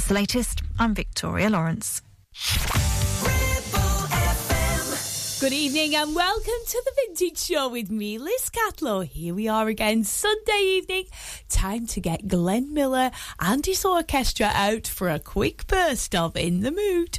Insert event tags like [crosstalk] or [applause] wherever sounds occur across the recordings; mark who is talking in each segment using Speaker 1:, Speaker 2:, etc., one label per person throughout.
Speaker 1: That's the latest. I'm Victoria Lawrence.
Speaker 2: Good evening and welcome to the Vintage Show with me, Liz Catlow. Here we are again, Sunday evening. Time to get Glenn Miller and his orchestra out for a quick burst of In the Mood.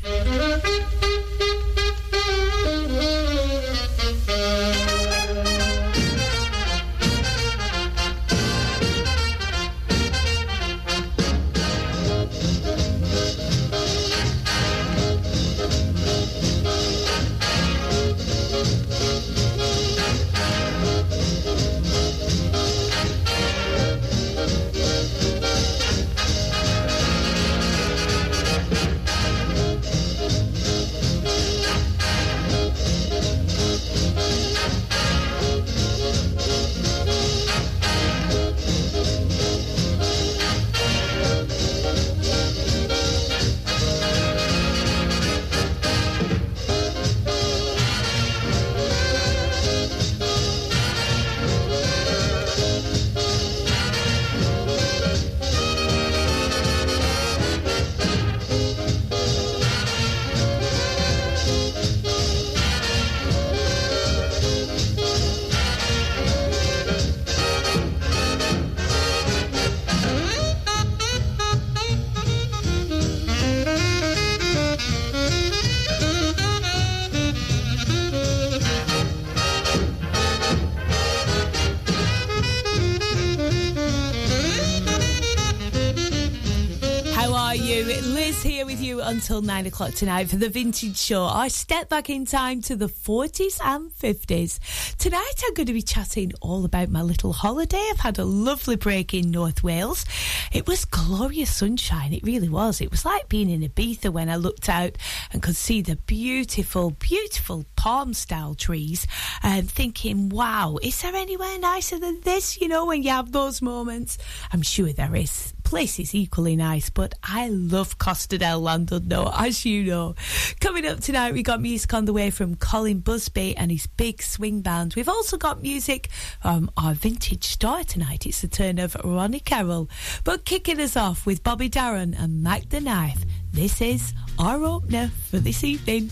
Speaker 2: Until nine o'clock tonight for the Vintage Show. I step back in time to the 40s and 50s. Tonight I'm going to be chatting all about my little holiday. I've had a lovely break in North Wales. It was glorious sunshine. It really was. It was like being in Ibiza when I looked out and could see the beautiful, beautiful palm style trees and thinking, wow, is there anywhere nicer than this? You know, when you have those moments. I'm sure there is place is equally nice, but I love Costa del Llandudno, as you know. Coming up tonight, we got music on the way from Colin Busby and his big swing band. We've also got music from our vintage star tonight. It's the turn of Ronnie Carroll. But kicking us off with Bobby Darin and Mike the Knife, this is our opener for this evening.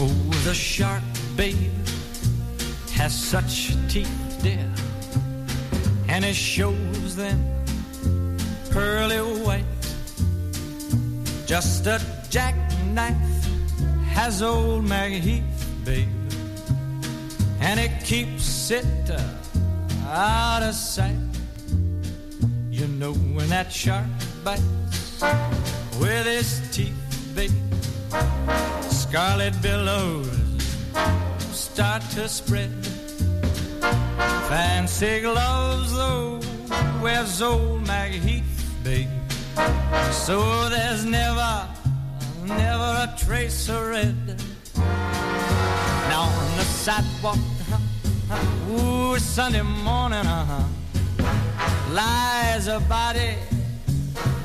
Speaker 3: Oh, the shark, babe, has such teeth, dear, and it shows them pearly white. Just a jackknife has old Macheath, babe, and it keeps it uh, out of sight. You know when that shark bites with his teeth, babe, scarlet billows start to spread. Fancy gloves, though, wears old Macheath babe. So there's never, never a trace of red. Now on the sidewalk, uh-huh, ooh, Sunday morning, uh-huh, lies a body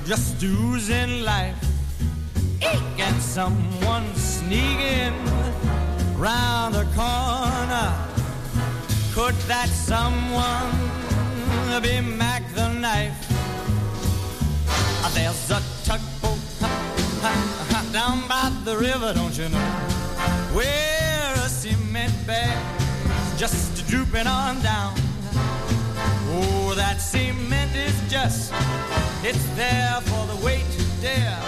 Speaker 3: just oozing life. Eek, and someone sneaking round the corner. Could that someone be Mac the knife? There's a tugboat down by the river, don't you know? Where a cement bag's just drooping on down. Oh, that cement is just, it's there for the weight to dare.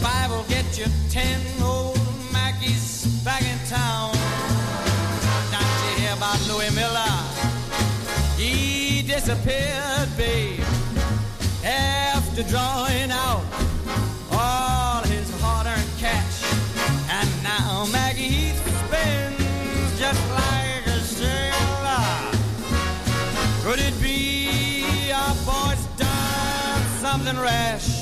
Speaker 3: Five will get you ten old Mackies back in town. Don't you hear about Louis Miller? He disappeared, babe after drawing out all his hard-earned cash. And now Maggie spins just like a sailor. Could it be our boy's done something rash?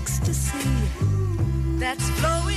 Speaker 4: Ecstasy that's flowing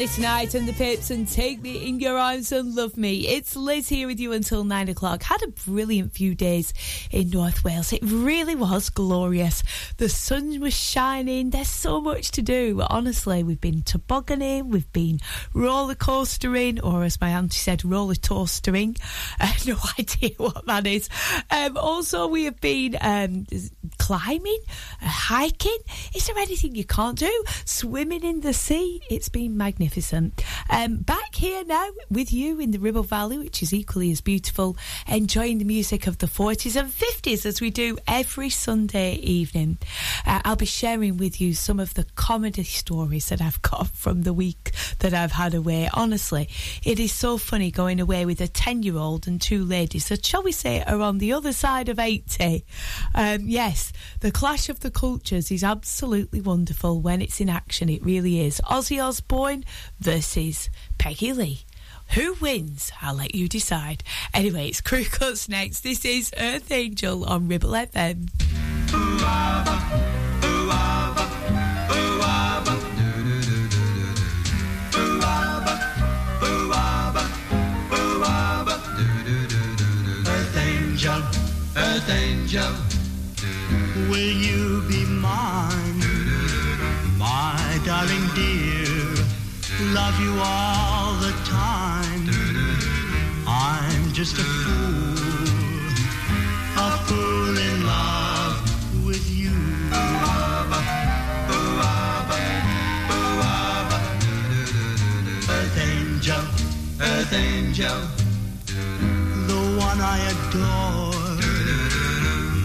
Speaker 2: Gladys Knight and the Pips and Take Me in Your Arms and Love Me. It's Liz here with you until nine o'clock. Had a brilliant few days in North Wales. It really was glorious. The sun was shining. There's so much to do. Honestly, we've been tobogganing, we've been roller coastering, or as my auntie said, roller toastering. [laughs] Uh, no [laughs] idea what that is. Um, also, we have been um, climbing, uh, hiking. Is there anything you can't do? Swimming in the sea. It's been magnificent. Um, back here now with you in the Ribble Valley, which is equally as beautiful, enjoying the music of the 40s and 50s as we do every Sunday evening. Uh, I'll be sharing with you some of the comedy stories that I've got [laughs] from the week that I've had away. Honestly, it is so funny going away with a 10 year old and two ladies that, shall we say, are on the other side of 80. Um, yes, the clash of the cultures is absolutely wonderful when it's in action. It really is. Ozzy Osbourne versus Peggy Lee. Who wins? I'll let you decide. Anyway, it's Crew Cuts next. This is Earth Angel on Ribble FM.
Speaker 5: Earth angel, earth angel, will you be mine, my darling dear? Love you all the time. I'm just a fool, a fool in love with you. Earth angel, earth angel, the one I adore.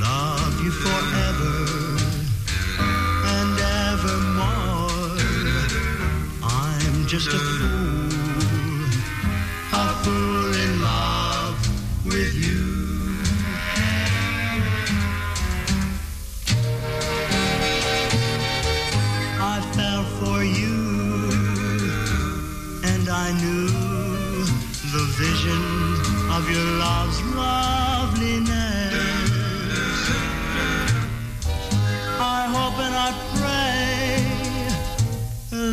Speaker 5: Love you forever just a fool, a fool in love with you. I fell for you, and I knew the vision of your love's loveliness. I hope and I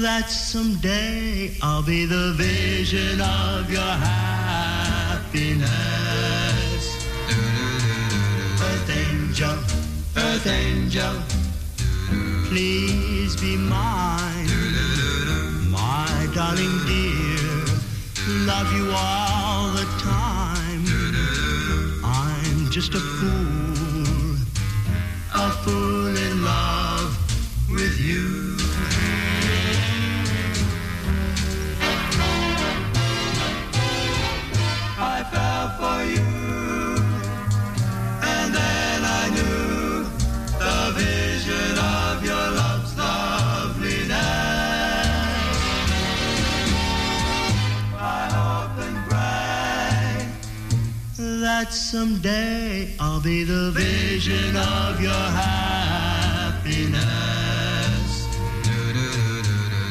Speaker 5: that someday I'll be the vision of your happiness. Earth angel, earth angel, please be mine. My darling dear, love you all the time. I'm just a fool, a fool in love that someday I'll be the vision of your happiness.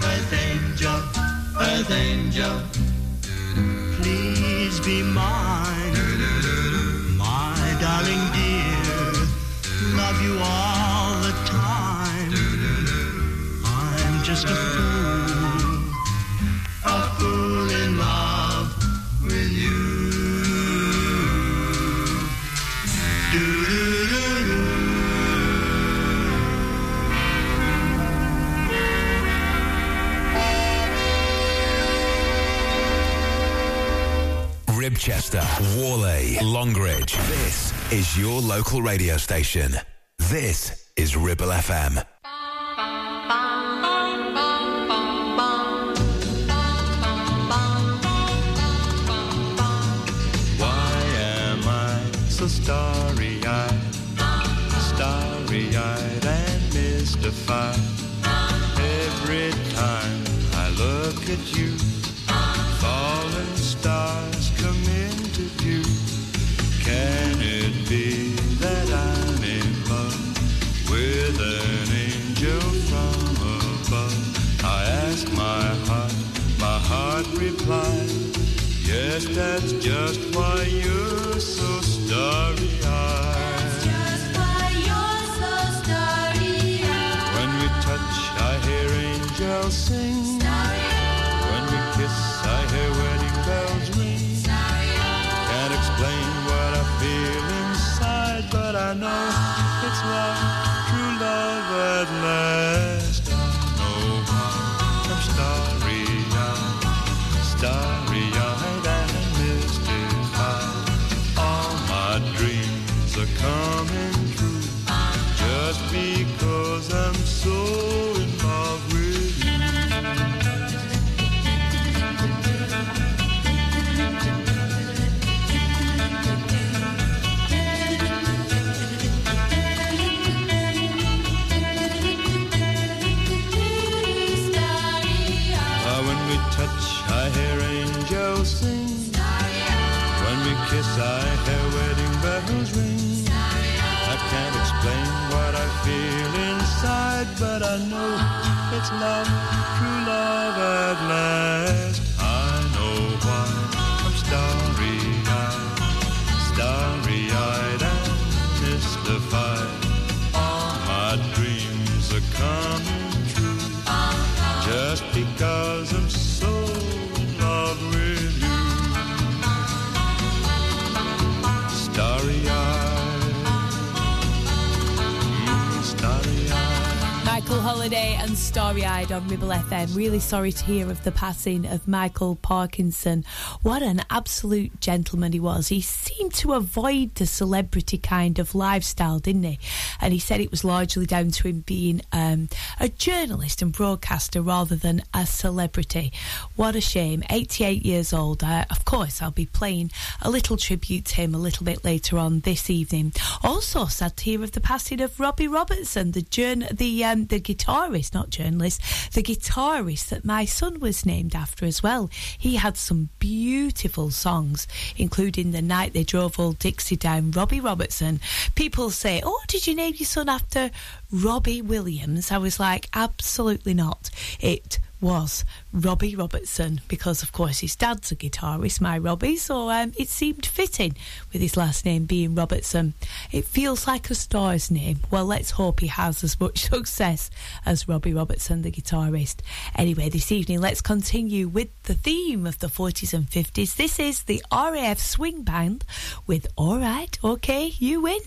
Speaker 5: Earth angel, earth angel, please be mine. My darling dear, love you all the time. I'm just a fool,
Speaker 6: Ribchester, Whalley, Longridge. This is your local radio station. This is Ribble FM.
Speaker 7: Why am I so starry-eyed, starry-eyed and mystified? Every time I look at you, Yes, that's just why you're Holliday and
Speaker 2: Starry Eyed on Ribble FM. Really sorry to hear of the passing of Michael Parkinson. What an absolute gentleman he was. He seemed to avoid the celebrity kind of lifestyle, didn't he? And he said it was largely down to him being um, a journalist and broadcaster rather than a celebrity. What a shame. 88 years old. Uh, of course, I'll be playing a little tribute to him a little bit later on this evening. Also, sad to hear of the passing of Robbie Robertson, the the um, the guitarist, not journalist, the guitarist that my son was named after as well. He had some beautiful songs, including The Night They Drove Old Dixie Down, Robbie Robertson. People say, Oh, did you name your son after Robbie Williams? I was like, Absolutely not. It was Robbie Robertson because, of course, his dad's a guitarist, my Robbie, so um, it seemed fitting with his last name being Robertson. It feels like a star's name. Well, let's hope he has as much [laughs] success as Robbie Robertson, the guitarist. Anyway, this evening, let's continue with the theme of the 40s and 50s. This is the RAF Swing Band with Alright, OK, You Win.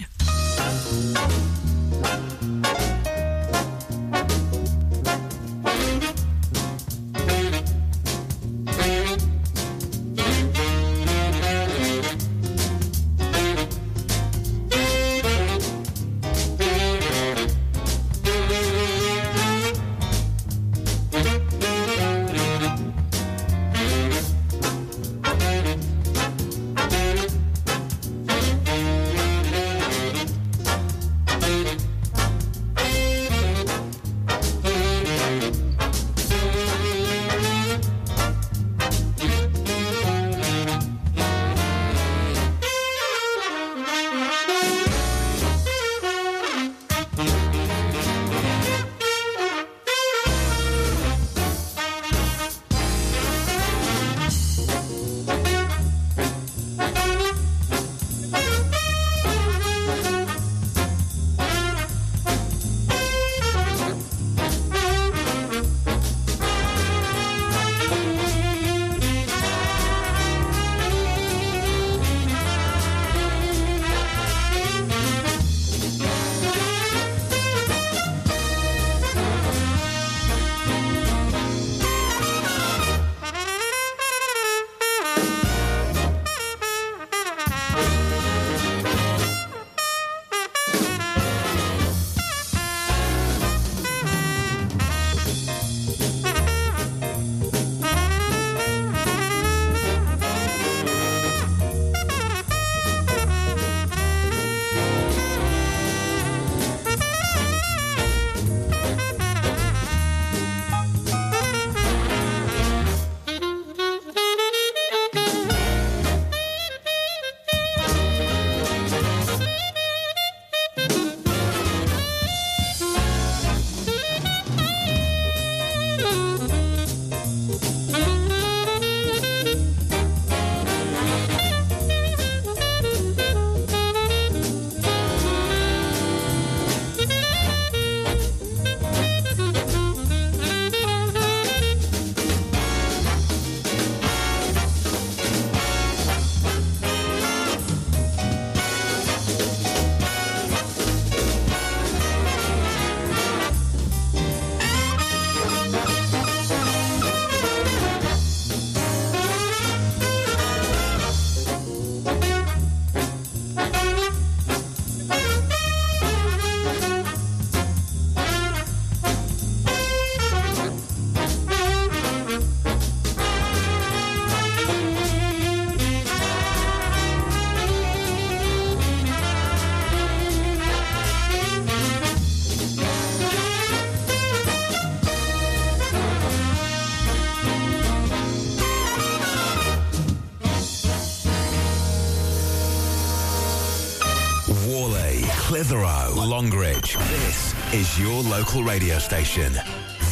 Speaker 6: Is your local radio station.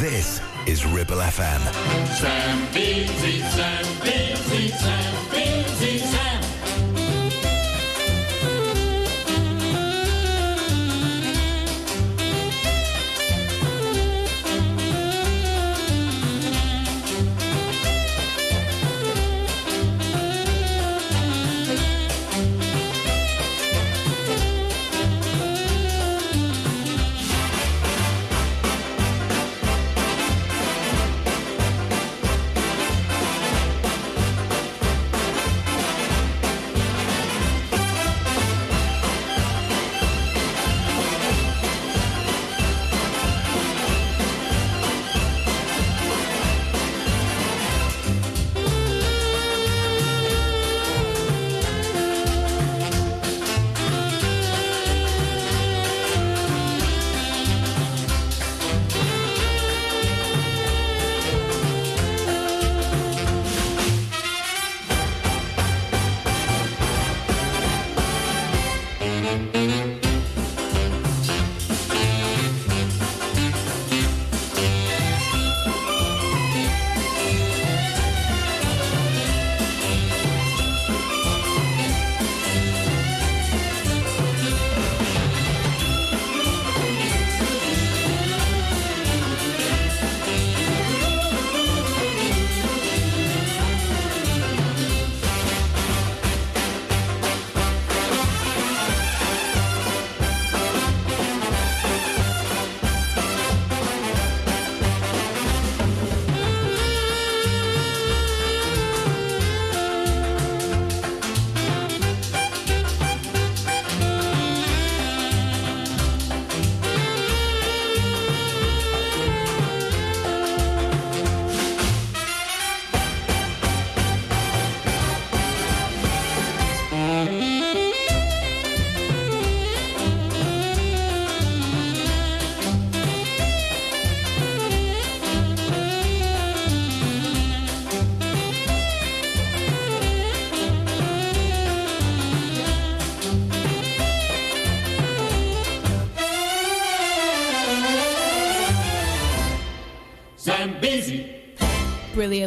Speaker 6: This is Ribble FM.
Speaker 8: Sam Sam Sam Sam.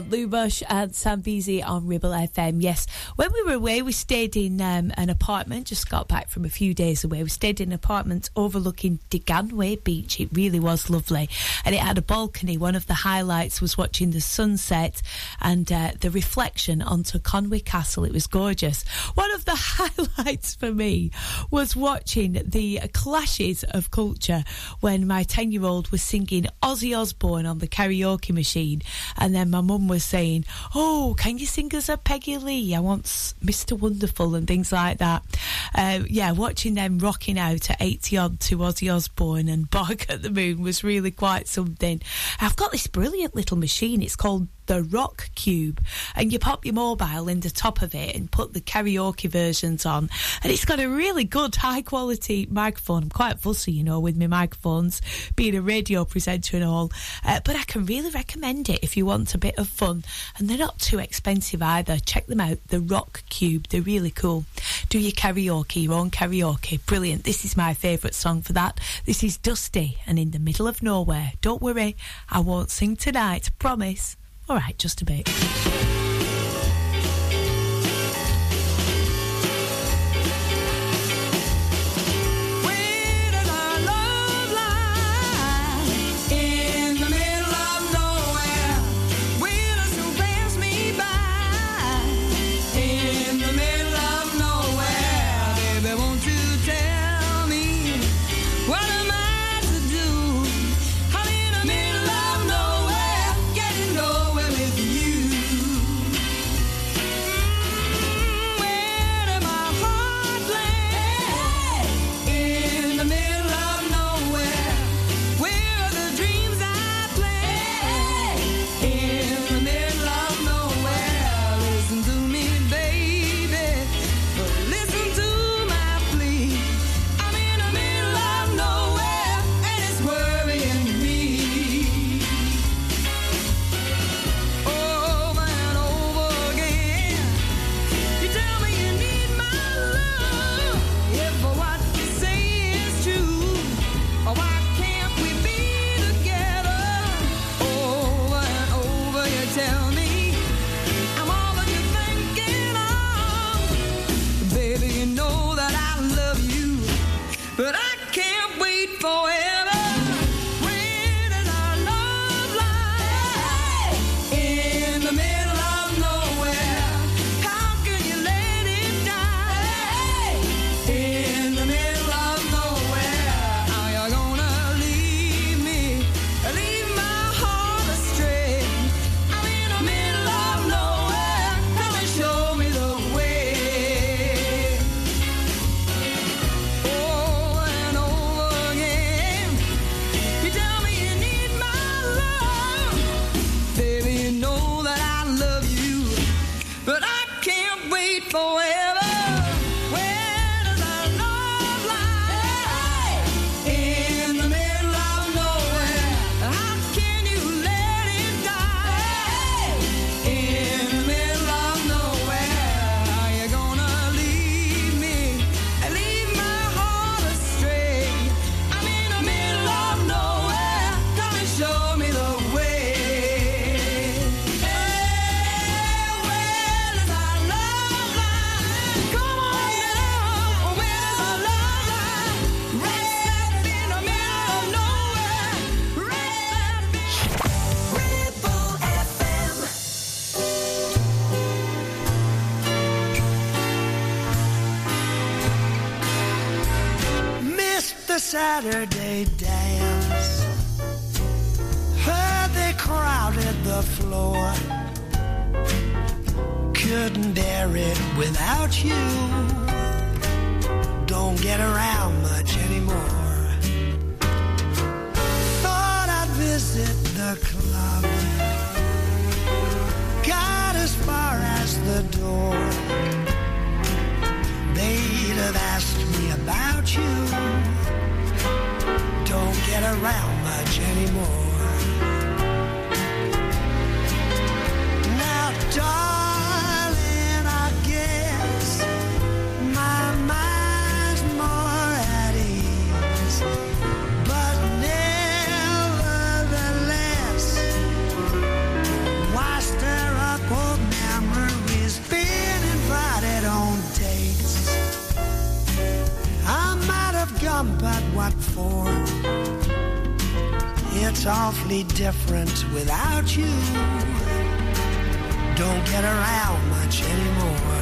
Speaker 9: Brilliant. Lou Busch and Zambesi on Ribble FM. Yes, were away, we stayed in um, an apartment, just got back from a few days away. We stayed in an apartment overlooking Deganwy Beach. It really was lovely. And it had a balcony. One of the highlights was watching the sunset and uh, the reflection onto Conway Castle. It was gorgeous. One of the [laughs] highlights for me was watching the clashes of culture when my 10 year old was singing Ozzy Osbourne on the karaoke machine. And then my mum was saying, Oh, can you sing us a Peggy Lee? I want Mr. Wonderful and things like that. Uh, yeah, watching them rocking out at 80 odd to Ozzy Osbourne and [laughs] Bark at the Moon was really quite something. I've got this brilliant little machine. It's called the Rock Cube, and you pop your mobile in the top of it and put the karaoke versions on, and it's got a really good high quality microphone. I'm quite fussy, you know, with my microphones, being a radio presenter and all, uh, but I can really recommend it if you want a bit of fun, and they're not too expensive either. Check them out, the Rock Cube. They're really cool. Do your karaoke, your own karaoke, brilliant. This is my favourite song for that. This is Dusty and in the middle of nowhere. Don't worry, I won't sing tonight. Promise. All right, just a bit.
Speaker 10: Saturday dance. Heard they crowded the floor. Couldn't bear it without you. Don't get around much anymore. Thought I'd visit the club. Got as far as the door. They'd have asked me about you get around much anymore. Now, darling, I guess my mind's more at ease. But nevertheless, why stir up old memories? Been invited on dates. I might have gone, but what for? It's awfully different without you. Don't get around much anymore.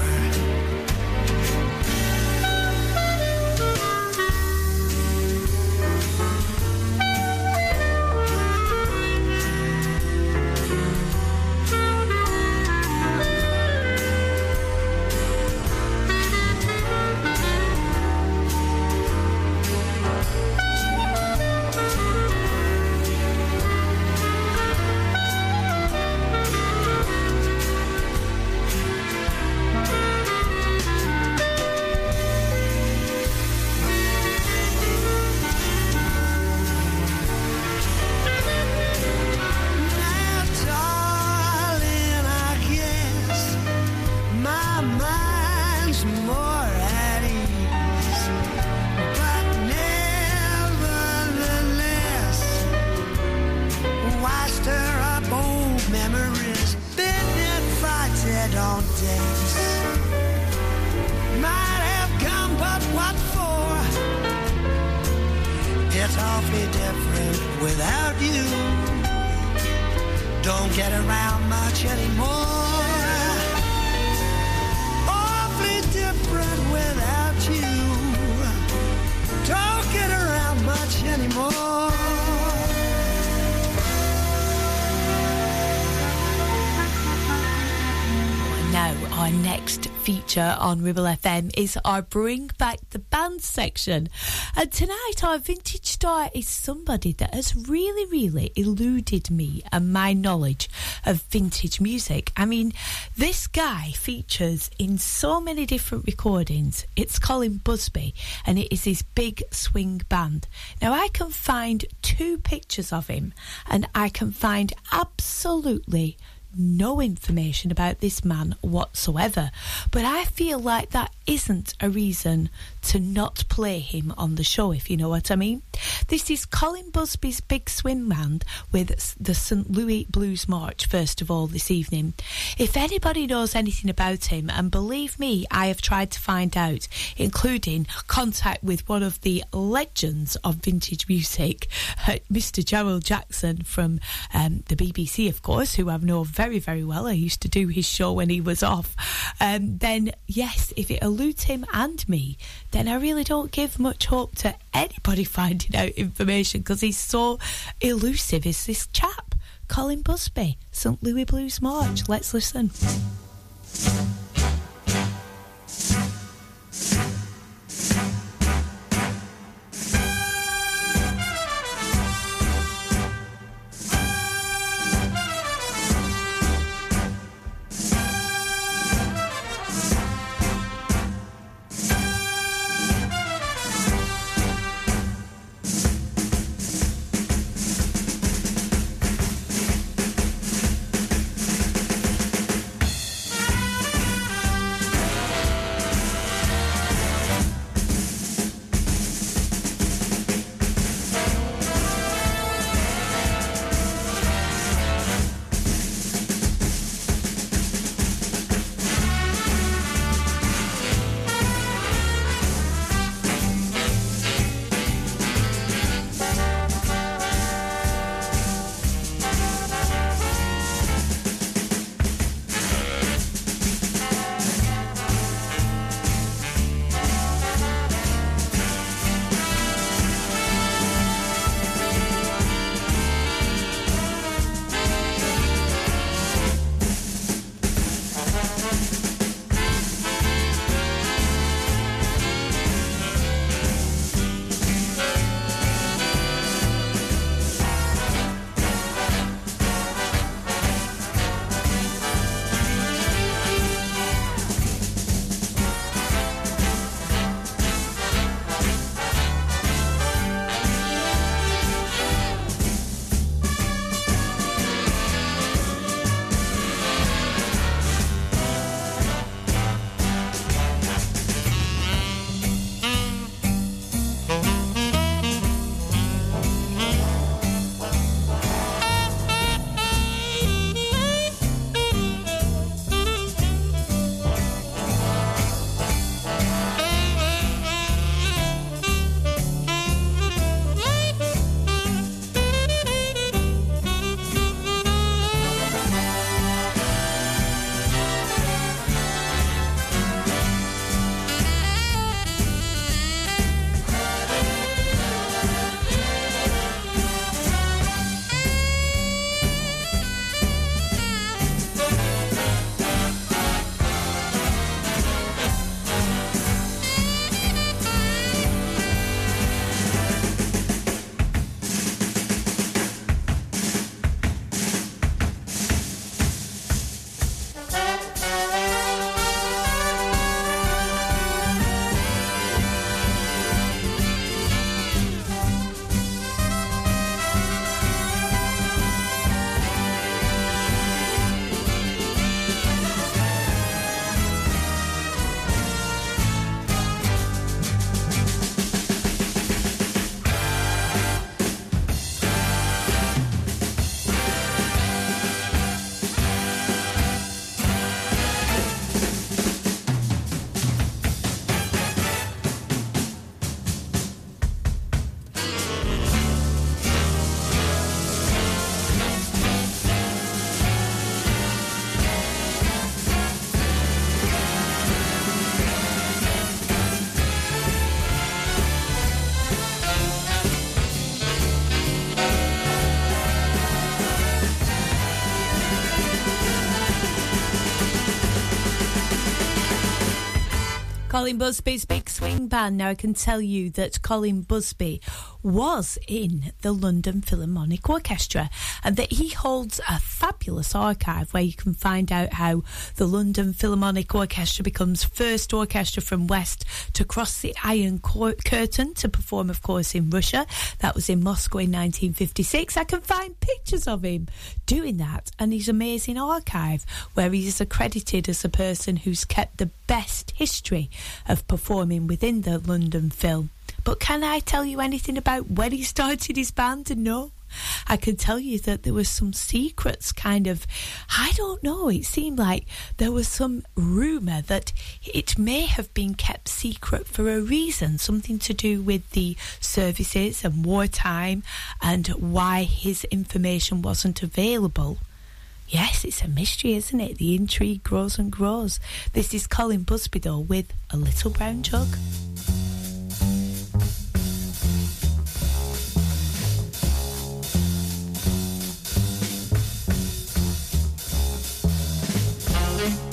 Speaker 2: Feature on Ribble FM is our Bring Back the Band section. And tonight, our vintage star is somebody that has really, really eluded me and my knowledge of vintage music. I mean, this guy features in so many different recordings. It's Colin Busby, and it is his big swing band. Now, I can find two pictures of him, and I can find absolutely no information about this man whatsoever. But I feel like that isn't a reason to not play him on the show, if you know what I mean. This is Colin Busby's Big Swing Band with the St. Louis Blues March, first of all, this evening. If anybody knows anything about him, and believe me, I have tried to find out, including contact with one of the legends of vintage music, [laughs] uh, Mr. Gerald Jackson from um, the BBC, of course, who I know very, very well. I used to do his show when he was off. Um, then, yes, if it eludes him and me, then I really don't give much hope to anybody [laughs] finding out information because he's so elusive, is this chap. Colin Busby, St. Louis Blues March. Let's listen. Colin Busby's Big Swing Band. Now, I can tell you that Colin Busby was in the London Philharmonic Orchestra and that he holds a fabulous archive where you can find out how the London Philharmonic Orchestra becomes first orchestra from West to cross the Iron Curtain to perform, of course, in Russia. That was in Moscow in 1956. I can find pictures of him doing that and his amazing archive where he is accredited as a person who's kept the best history of performing within the London Phil. But can I tell you anything about when he started his band? No. I can tell you that there was some secrets kind of I don't know, it seemed like there was some rumour that it may have been kept secret for a reason, something to do with the services and wartime and why his information wasn't available. Yes, it's a mystery, isn't it? The intrigue grows and grows. This is Colin Busby though with a little brown jug. Bye.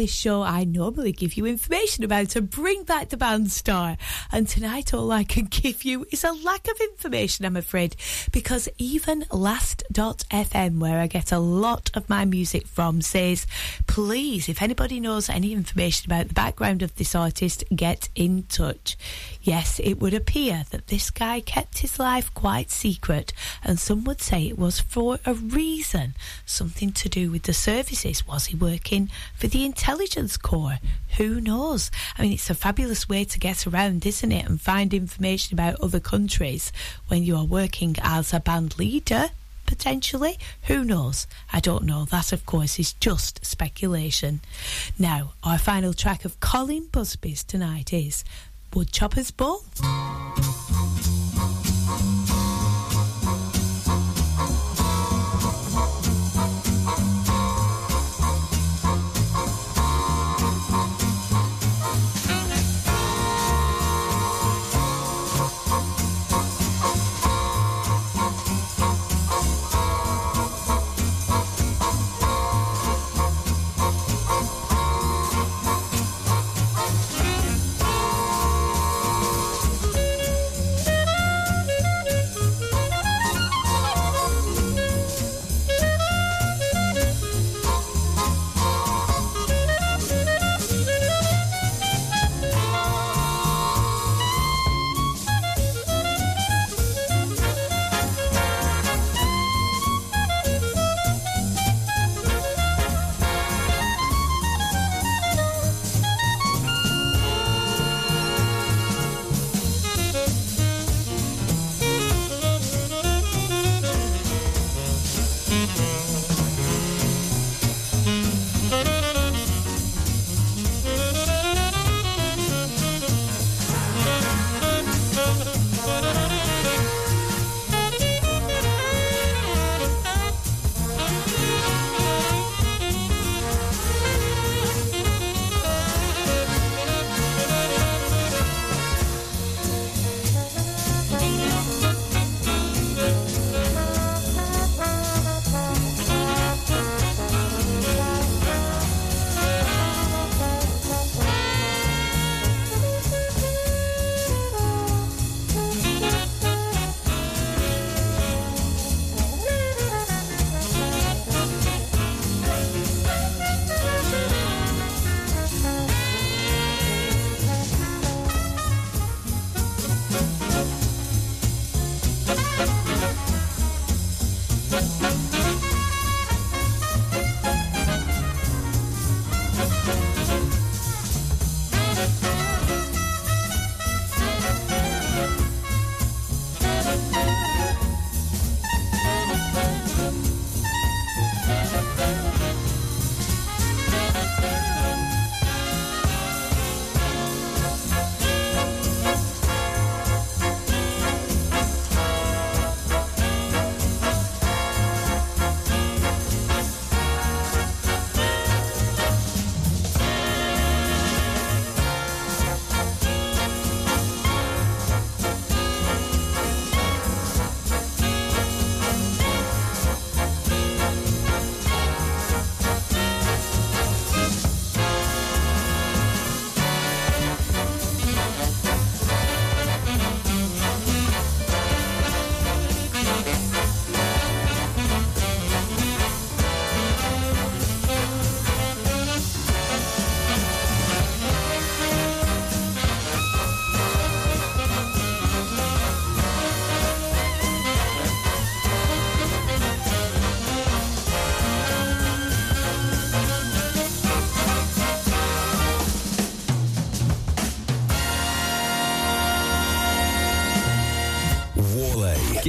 Speaker 2: This show, I normally give you information about to bring back the band star. And tonight, all I can [laughs] give you is a lack of information, I'm afraid, because even Last.fm, where I get a lot of my music from, says, please, if anybody knows any information about the background of this artist, get in touch. Yes, it would appear that this guy kept his life quite secret, and some would say it was for a reason. Something to do with the services. Was he working for the intelligence corps? Who knows? I mean, it's a fabulous way to get around, isn't it? And find information about other countries when you are working as a band leader. Potentially, who knows? I don't know. That, of course, is just speculation. Now, our final track of Colin Busby's tonight is Woodchopper's Ball.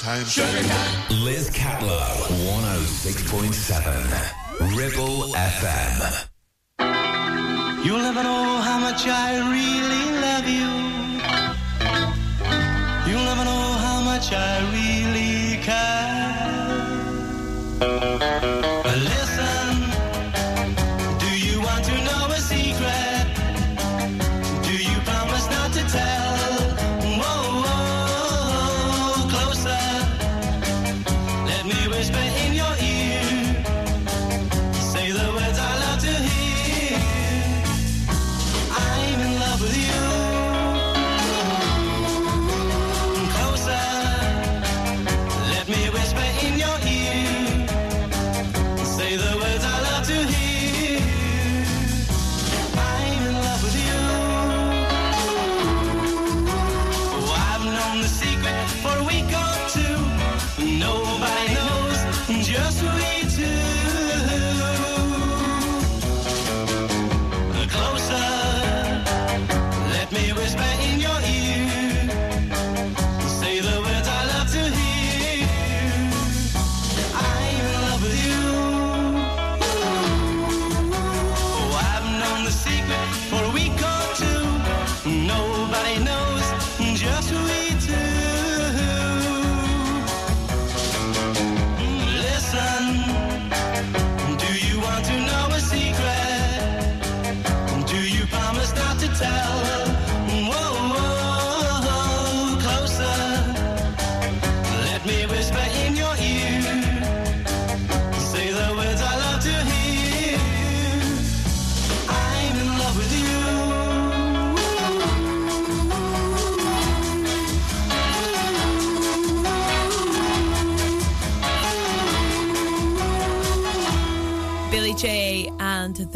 Speaker 11: time. Sugar time.
Speaker 12: Liz Catlow, 106.7. Ribble FM.
Speaker 5: You'll never know how much I read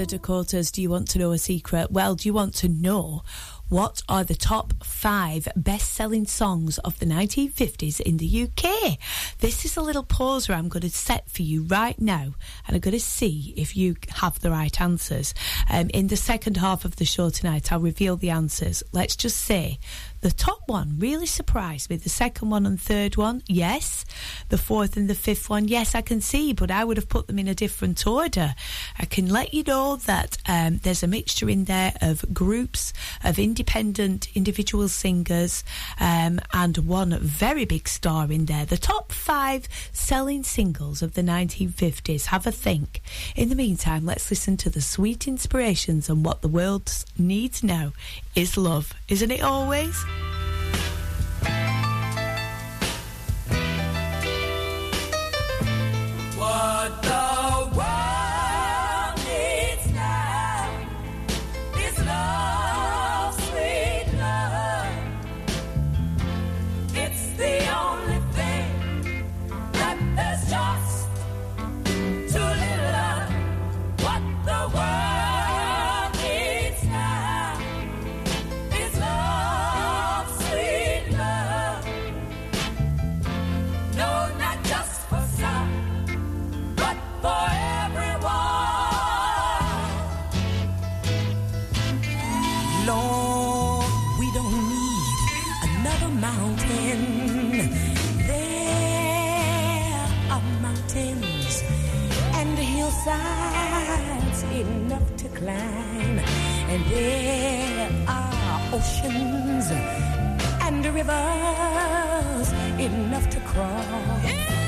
Speaker 5: the
Speaker 2: Dakotas Do You Want to Know a Secret? Well, do you want to know what are the top five best selling songs of the 1950s in the UK? This is a little pause where I'm going to set for you right now, and I'm going to see if you have the right answers. Um, in the second half of the show tonight, I'll reveal the answers. Let's just say the top one really surprised me. The second one and third one, yes. The fourth and the fifth one, yes, I can see, but I would have put them in a different order. I can let you know that um, there's a mixture in there of groups, of independent individual singers, um, and one very big star in there. The top five selling singles of the 1950s. Have a think. In the meantime, let's listen to the sweet inspirations and what the world needs now is love, isn't it always?
Speaker 12: What
Speaker 4: and there are oceans and rivers enough to cross.
Speaker 12: Enough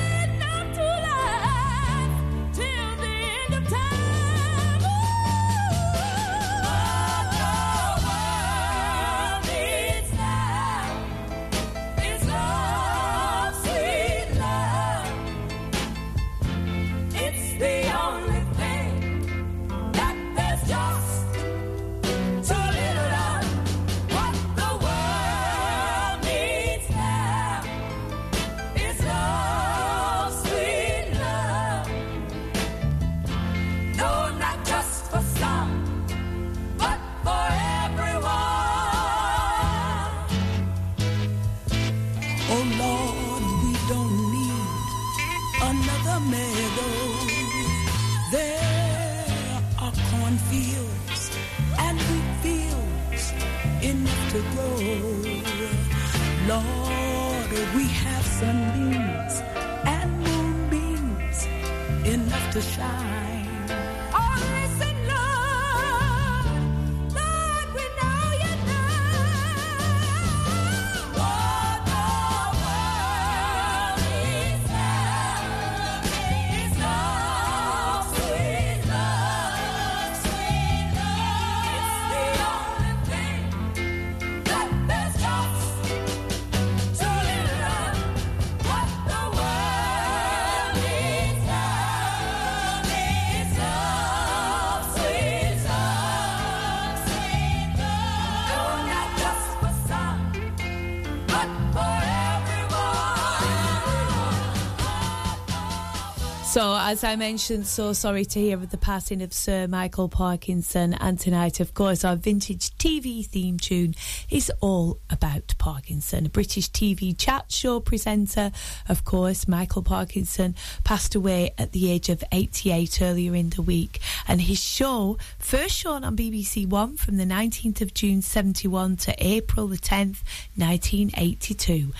Speaker 2: So, as I mentioned, so sorry to hear of the passing of Sir Michael Parkinson. And tonight, of course, our vintage TV theme tune is all about Parkinson. A British TV chat show presenter, of course, Michael Parkinson passed away at the age of 88 earlier in the week. And his show, first shown on BBC One from the 19th of June 71 to April the 10th, 1982.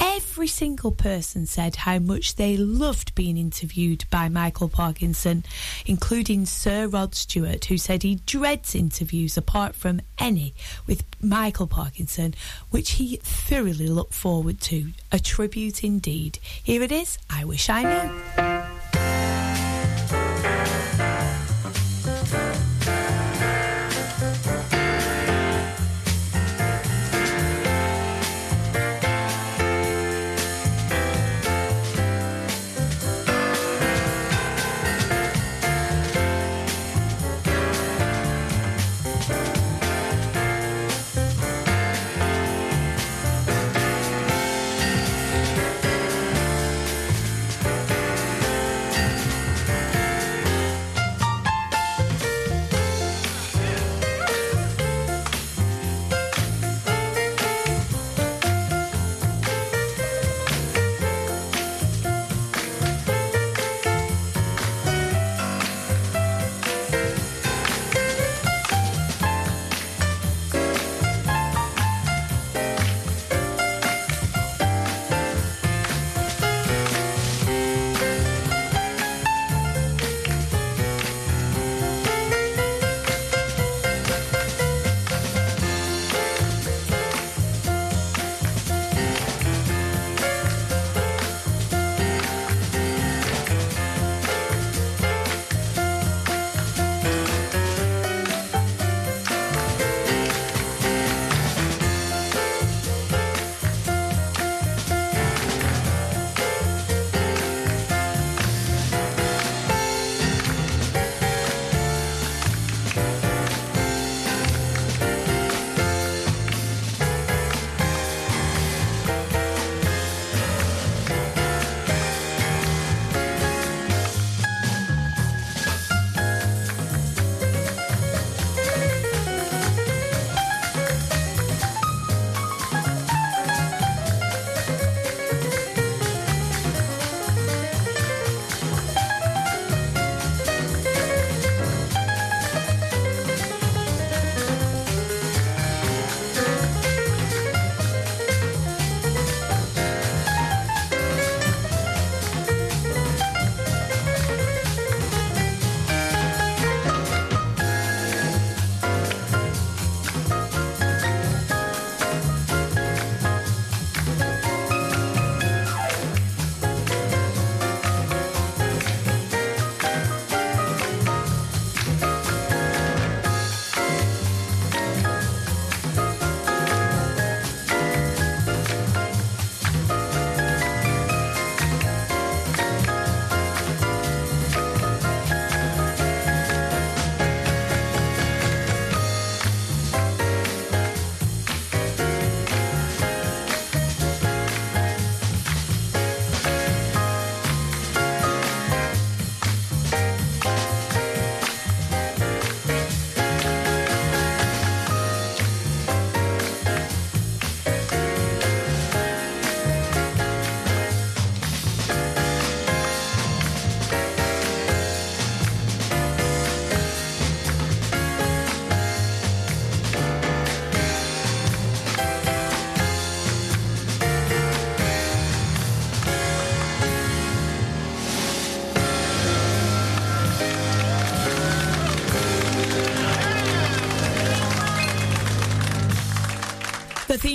Speaker 2: Every single person said how much they loved being interviewed by Michael Parkinson, including Sir Rod Stewart, who said he dreads interviews apart from any with Michael Parkinson, which he thoroughly looked forward to. A tribute indeed. Here it is I Wish I Knew.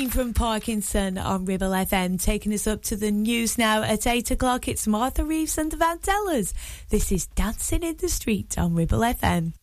Speaker 12: From Parkinson on Ribble FM, taking us up to the news now at 8 o'clock. It's Martha Reeves and the Vandellas. This is Dancing in the Street on Ribble FM.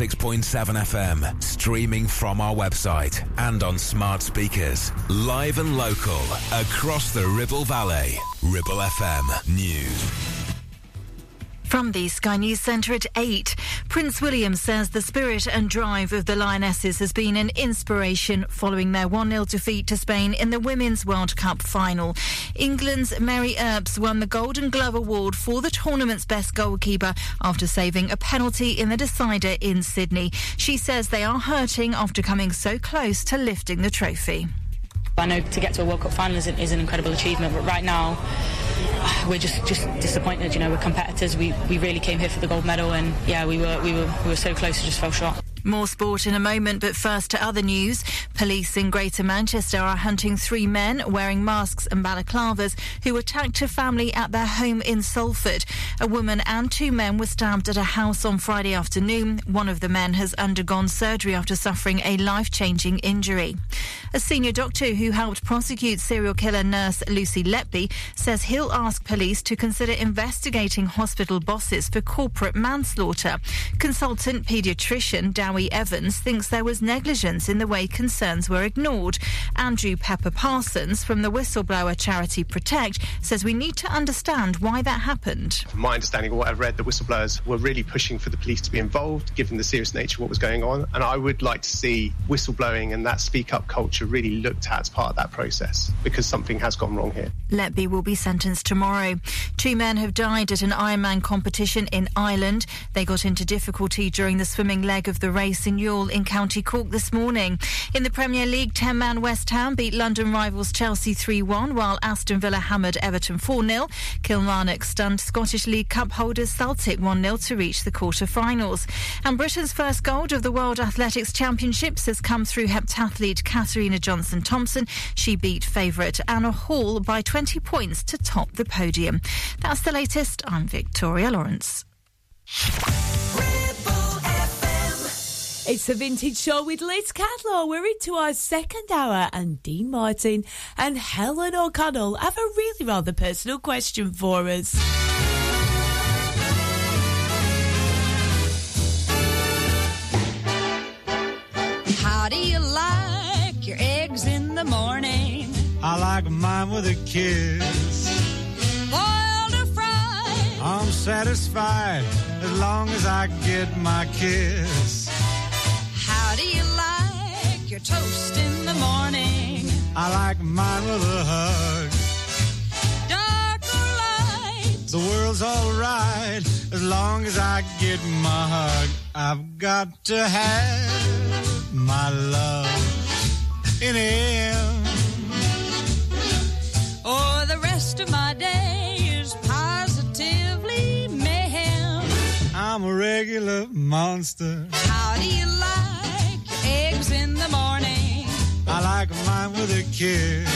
Speaker 6: 106.7 FM, streaming from our website and on smart speakers, live and local across the Ribble Valley. Ribble FM News.
Speaker 1: From the Sky News Centre at 8, Prince William says the spirit and drive of the Lionesses has been an inspiration following their 1 0 defeat to Spain in the Women's World Cup final. England's Mary Earps won the Golden Glove Award for the tournament's best goalkeeper after saving a penalty in the decider in Sydney. She says they are hurting after coming so close to lifting the trophy.
Speaker 13: I know to get to a World Cup final is an, is an incredible achievement, but right now [sighs] we're just, just disappointed. You know, we're competitors. We, we really came here for the gold medal, and yeah, we were we were we were so close, to just fell short.
Speaker 1: More sport in a moment, but first to other news. Police in Greater Manchester are hunting three men wearing masks and balaclavas who attacked a family at their home in Salford. A woman and two men were stabbed at a house on Friday afternoon. One of the men has undergone surgery after suffering a life changing injury. A senior doctor who helped prosecute serial killer nurse Lucy Letby says he'll ask police to consider investigating hospital bosses for corporate manslaughter. Consultant paediatrician Dewi Evans thinks there was negligence in the way concerns were ignored. Andrew Pepper Parsons from the whistleblower charity Protect says we need to understand why that happened.
Speaker 14: From my understanding of what I've read, the whistleblowers were really pushing for the police to be involved, given the serious nature of what was going on. And I would like to see whistleblowing and that speak up culture really looked at as part of that process because something has gone wrong here.
Speaker 1: Letby will be sentenced tomorrow. Two men have died at an Ironman competition in Ireland. They got into difficulty during the swimming leg of the race in Youghal in County Cork this morning. In the Premier League, 10 man West Ham beat London rivals Chelsea 3 1, while Aston Villa hammered Everton 4 0. Kilmarnock stunned Scottish League Cup holders Celtic 1 0 to reach the quarter finals. And Britain's first gold of the World Athletics Championships has come through heptathlete Katarina Johnson Thompson. She beat favourite Anna Hall by 20 points to top the podium. That's the latest. I'm Victoria Lawrence.
Speaker 15: Ribble
Speaker 2: It's the Vintage Show with Liz Catlow. We're into our second hour, and Dean Martin and Helen O'Connell have a really rather personal question for us.
Speaker 12: How do you like your eggs in the morning?
Speaker 3: I like mine with a kiss.
Speaker 12: Boiled or fried?
Speaker 3: I'm satisfied as long as I get my kiss.
Speaker 12: How do you like your toast in the morning?
Speaker 3: I like mine with a hug.
Speaker 12: Dark or light?
Speaker 3: The world's alright as long as I get my hug. I've got to have my love in him.
Speaker 12: Or the rest of my day is positively mayhem.
Speaker 3: I'm a regular monster.
Speaker 12: How do you like eggs in the morning?
Speaker 3: I like mine with a kiss.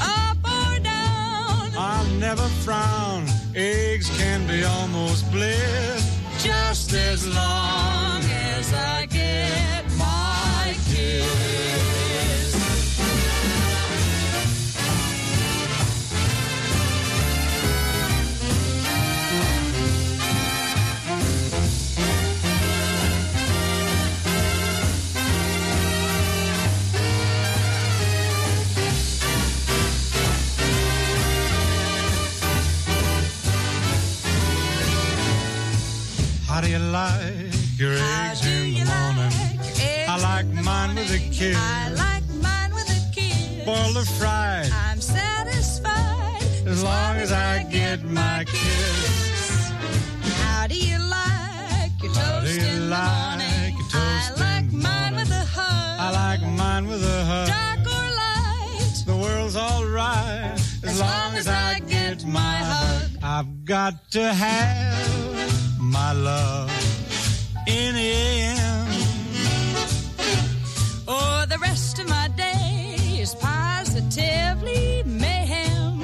Speaker 12: Up or down?
Speaker 3: I'll never frown. Eggs can be almost bliss.
Speaker 12: Just as long as I get my kiss.
Speaker 3: How do you like your eggs in the morning? I like mine with a kiss.
Speaker 12: I like mine with a kiss.
Speaker 3: Boiled or fried,
Speaker 12: I'm satisfied
Speaker 3: as long as I get my kiss.
Speaker 12: How do you like your
Speaker 3: How
Speaker 12: toast
Speaker 3: you
Speaker 12: in the
Speaker 3: like
Speaker 12: morning?
Speaker 3: your toast
Speaker 12: I like mine with a hug.
Speaker 3: I like mine with a hug.
Speaker 12: Dark or light?
Speaker 3: The world's alright as, long as I get my hug. I've got to have my love in him.
Speaker 12: Or the rest of my day is positively mayhem.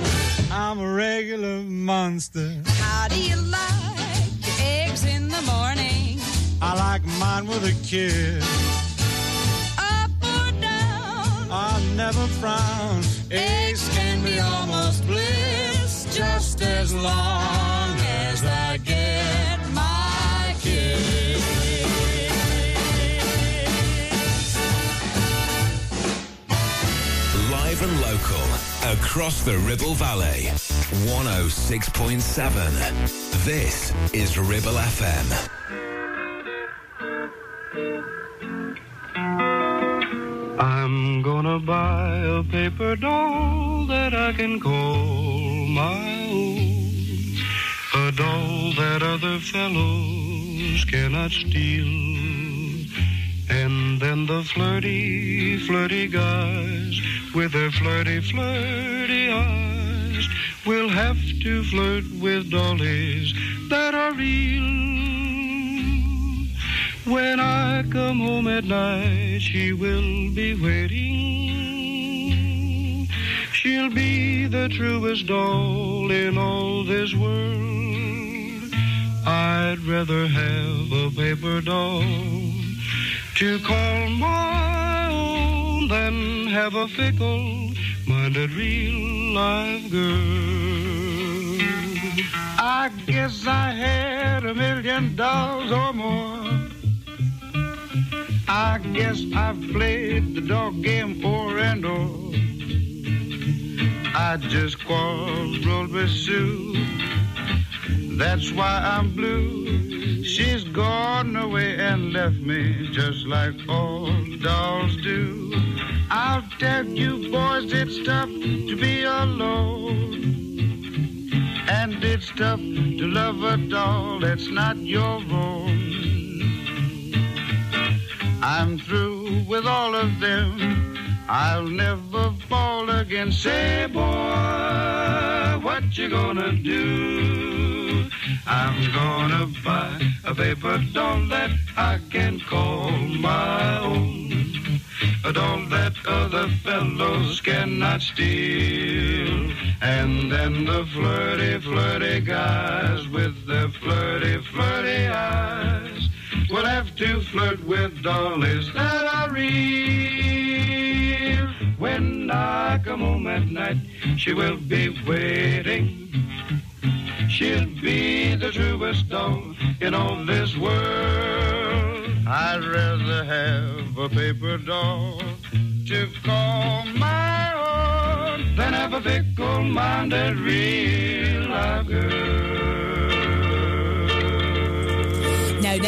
Speaker 3: I'm a regular monster.
Speaker 12: How do you like your eggs in the morning?
Speaker 3: I like mine with a kiss.
Speaker 12: Up or down?
Speaker 3: I'll never frown. Eggs long as I get my kiss.
Speaker 6: Live and local, across the Ribble Valley. 106.7. This is Ribble FM.
Speaker 3: I'm gonna buy a paper doll that I can call my own. Doll that other fellows cannot steal. And then the flirty, flirty guys with their flirty, flirty eyes will have to flirt with dollies that are real. When I come home at night, she will be waiting. She'll be the truest doll in all this world. I'd rather have a paper doll to call my own than have a fickle-minded real live girl. I guess I had a million dollars or more. I guess I've played the dog game o'er and o'er. I just quarreled with Sue. That's why I'm blue. She's gone away and left me just like all dolls do. I'll tell you boys, it's tough to be alone. And it's tough to love a doll that's not your own. I'm through with all of them. I'll never fall again. Say, boy, what you gonna do? I'm gonna buy a paper doll that I can call my own. A doll that other fellows cannot steal. And then the flirty, flirty guys with their flirty, flirty eyes
Speaker 16: will have to flirt with dollies that are real. When I come home at night, she will be waiting. She'll be the truest doll in all this world. I'd rather have a paper doll to call my own than have a fickle-minded real life girl.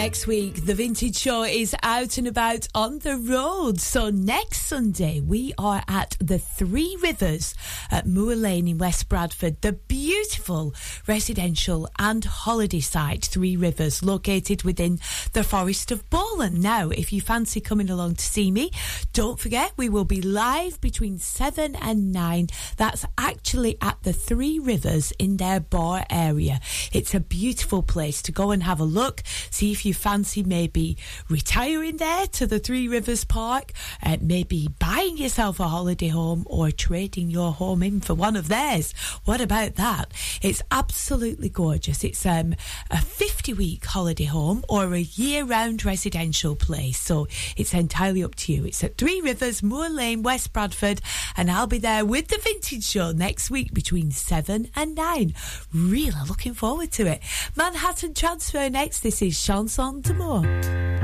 Speaker 2: Next week, the Vintage Show is out and about on the road. So, next Sunday, we are at the Three Rivers at Moor Lane in West Bradford, the beautiful residential and holiday site, Three Rivers, located within the Forest of Bowland. Now, if you fancy coming along to see me, don't forget we will be live between 7 and 9. That's actually at the Three Rivers in their bar area. It's a beautiful place to go and have a look, see if you fancy maybe retiring there to the Three Rivers Park, uh, maybe buying yourself a holiday home or trading your home in for one of theirs. What about that? It's absolutely gorgeous. It's um, a 50 week holiday home or a year round residential place. So it's entirely up to you. It's at Three Rivers, Moor Lane, West Bradford, and I'll be there with the Vintage Show next week between 7 and 9. Really looking forward to it. Manhattan Transfer next. This is Chanson d'amour.
Speaker 5: Play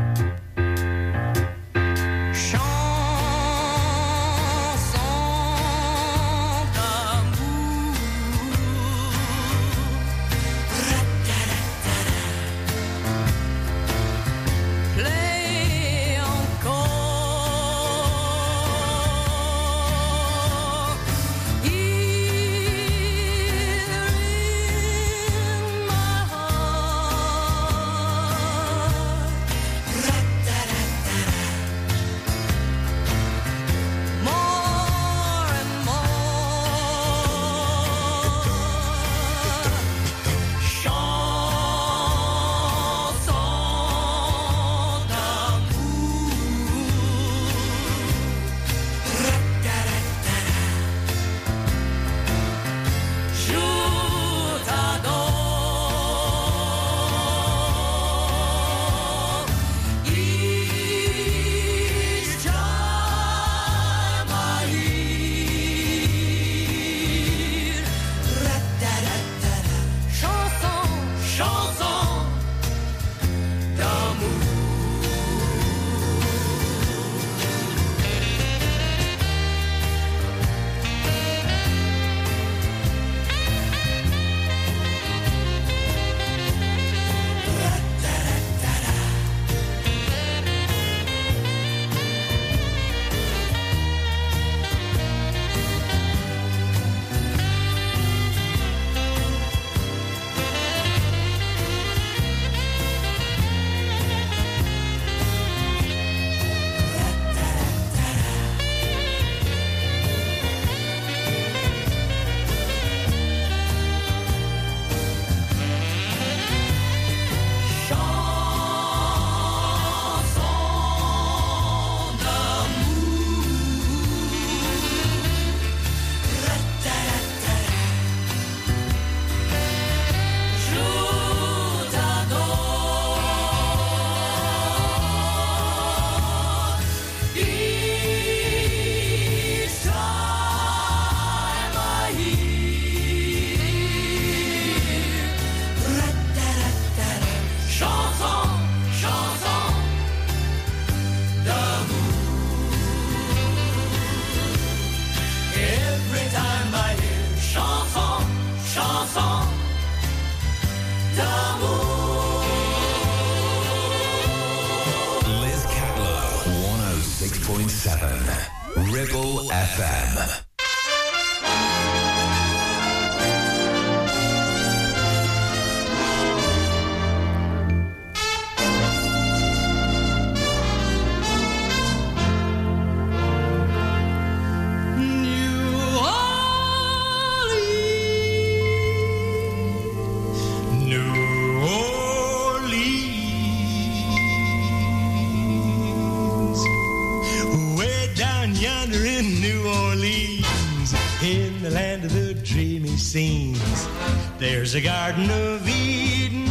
Speaker 5: The garden of Eden.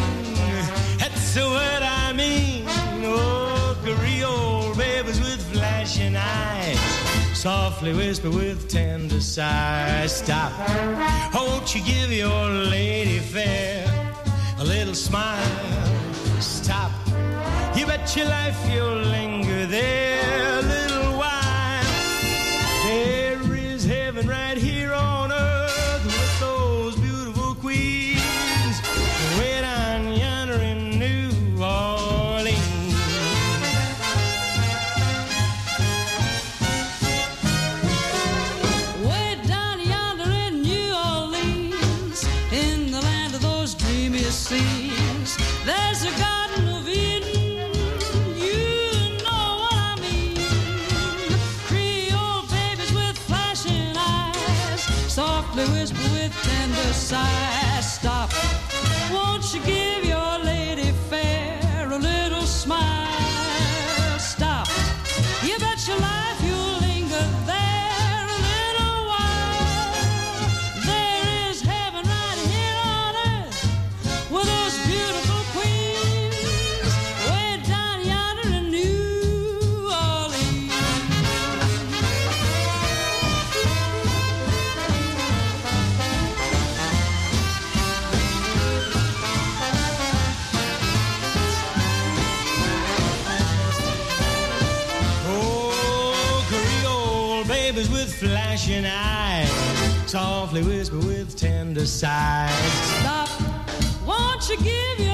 Speaker 5: That's what I mean.
Speaker 17: Oh,
Speaker 5: Creole babies with flashing eyes. Softly whisper with tender sighs. Stop. Won't you give your lady fair a little smile? Stop. You bet your life you'll linger there
Speaker 17: tender softly whisper with tender sighs.
Speaker 5: Stop, won't you give your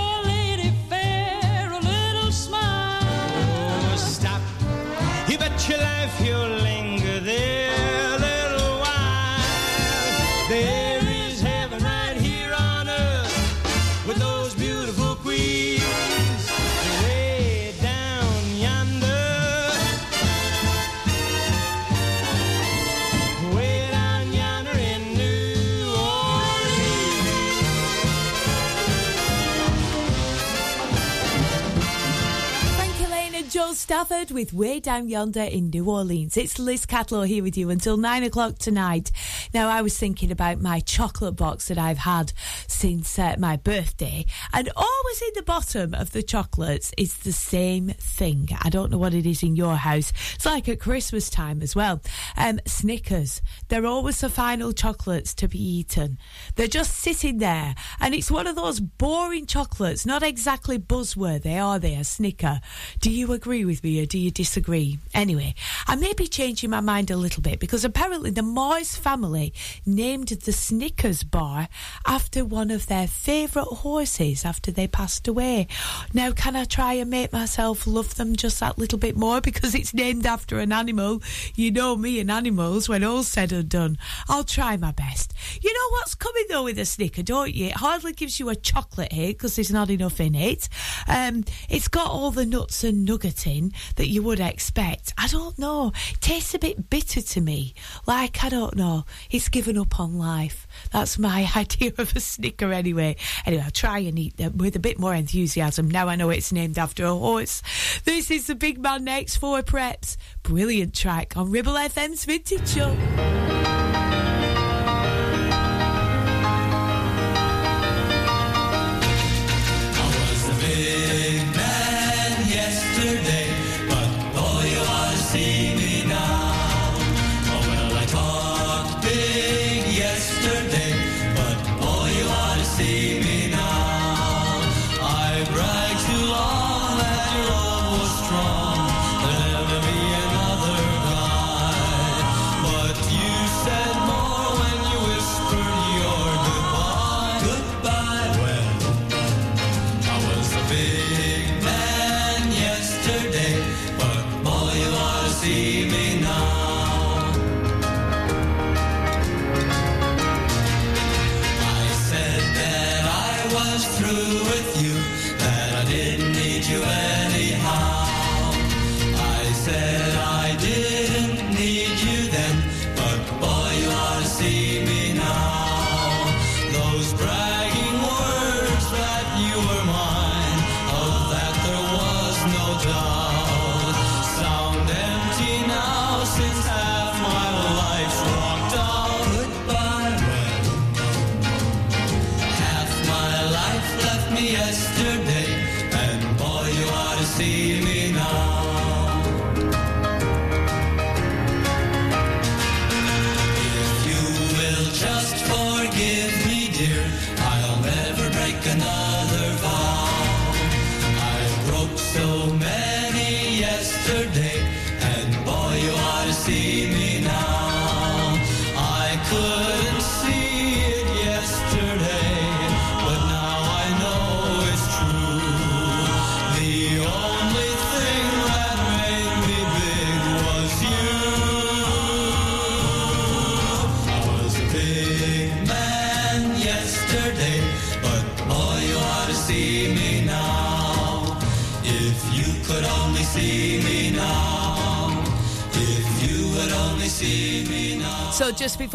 Speaker 2: Stafford with Way Down Yonder in New Orleans. It's Liz Catlow here with you until nine o'clock tonight. Now, I was thinking about my chocolate box that I've had since uh, my birthday, and always in the bottom of the chocolates is the same thing. I don't know what it is in your house. It's like at Christmas time as well. Um, Snickers. They're always the final chocolates to be eaten. They're just sitting there, and it's one of those boring chocolates, not exactly buzzworthy, are they? A Snicker. Do you agree with me or do you disagree? Anyway, I may be changing my mind a little bit because apparently the Mars family named the Snickers bar after one of their favourite horses after they passed away. Now, can I try and make myself love them just that little bit more [laughs] because it's named after an animal? You know me and animals when all's said and done. I'll try my best. You know what's coming though with a Snicker, don't you? It hardly gives you a chocolate hit because there's not enough in it. Um, it's got all the nuts and nugget in that you would expect. I don't know. It tastes a bit bitter to me. Like, I don't know. It's given up on life. That's my [laughs] idea of a Snicker anyway. Anyway, I'll try and eat them with a bit more enthusiasm. Now I know it's named after a horse. This is the Big Man Next Four Preps. Brilliant track on Ribble FM's Vintage Show.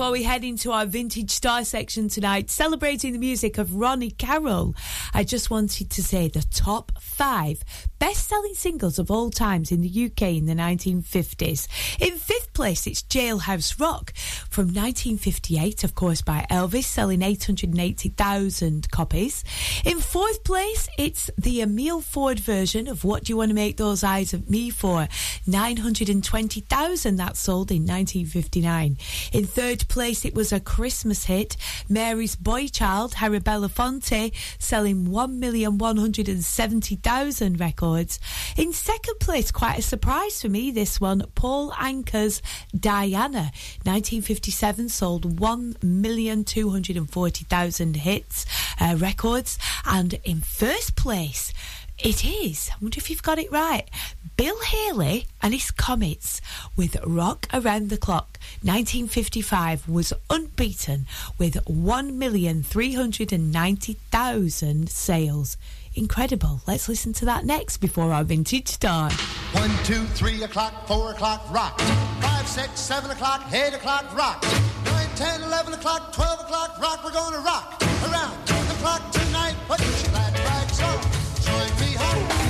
Speaker 2: Before we head into our vintage star section tonight, celebrating the music of Ronnie Carroll, I just wanted to say the top five best selling singles of all times in the UK in the 1950s. In fifth place, it's Jailhouse Rock from 1958, of course, by Elvis, selling 880,000 copies. In fourth place, it's the Emile Ford version of What Do You Want to Make Those Eyes of Me For? 920,000 that sold in 1959. In third place, it was a Christmas hit, Mary's Boy Child, Harry Belafonte, selling 1,170,000 records. In second place, quite a surprise for me, this one, Paul Anka's Diana, 1957, sold 1,240,000 hits, uh, records. And in first place, it is, I wonder if you've got it right, Bill Haley and his Comets with Rock Around the Clock. 1955 was unbeaten with 1,390,000 sales. Incredible. Let's listen to that next before our vintage start.
Speaker 18: One, two, three o'clock, four o'clock, rock. Five, six, seven o'clock, eight o'clock, rock. Nine, ten, eleven o'clock, twelve o'clock, rock. We're gonna rock around the clock tonight. Put your glad rags on. Join me home.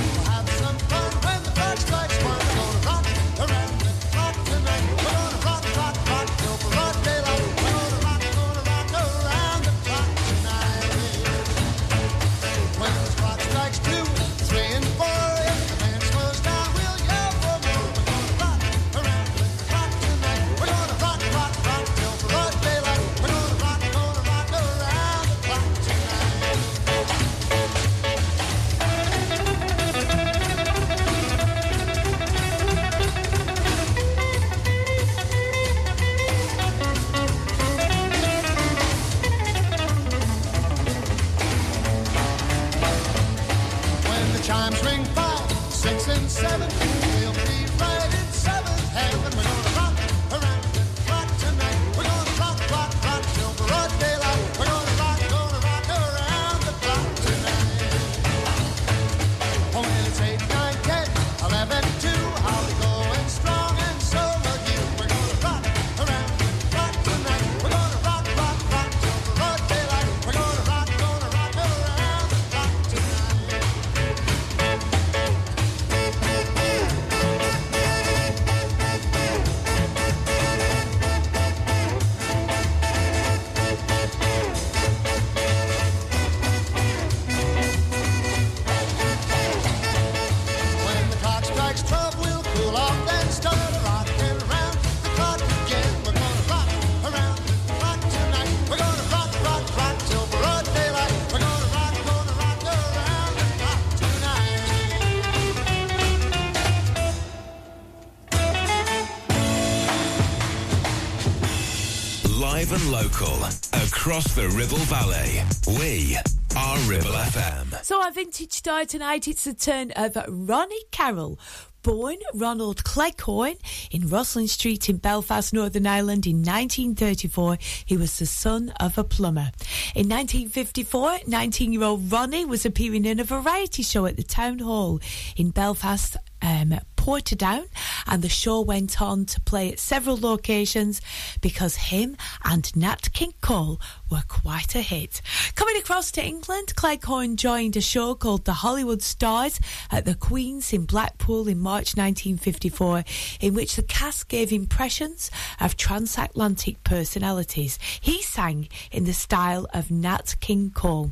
Speaker 6: Across the Ribble Valley. We are Ribble FM.
Speaker 2: So, our vintage star tonight, it's the turn of Ronnie Carroll. Born Ronald Cleghorn in Roslin Street in Belfast, Northern Ireland in 1934, he was the son of a plumber. In 1954, 19 year old Ronnie was appearing in a variety show at the Town Hall in Belfast. Um, Portadown, and the show went on to play at several locations because him and Nat King Cole were quite a hit. Coming across to England, Cleghorn joined a show called The Hollywood Stars at the Queen's in Blackpool in March 1954, in which the cast gave impressions of transatlantic personalities. He sang in the style of Nat King Cole.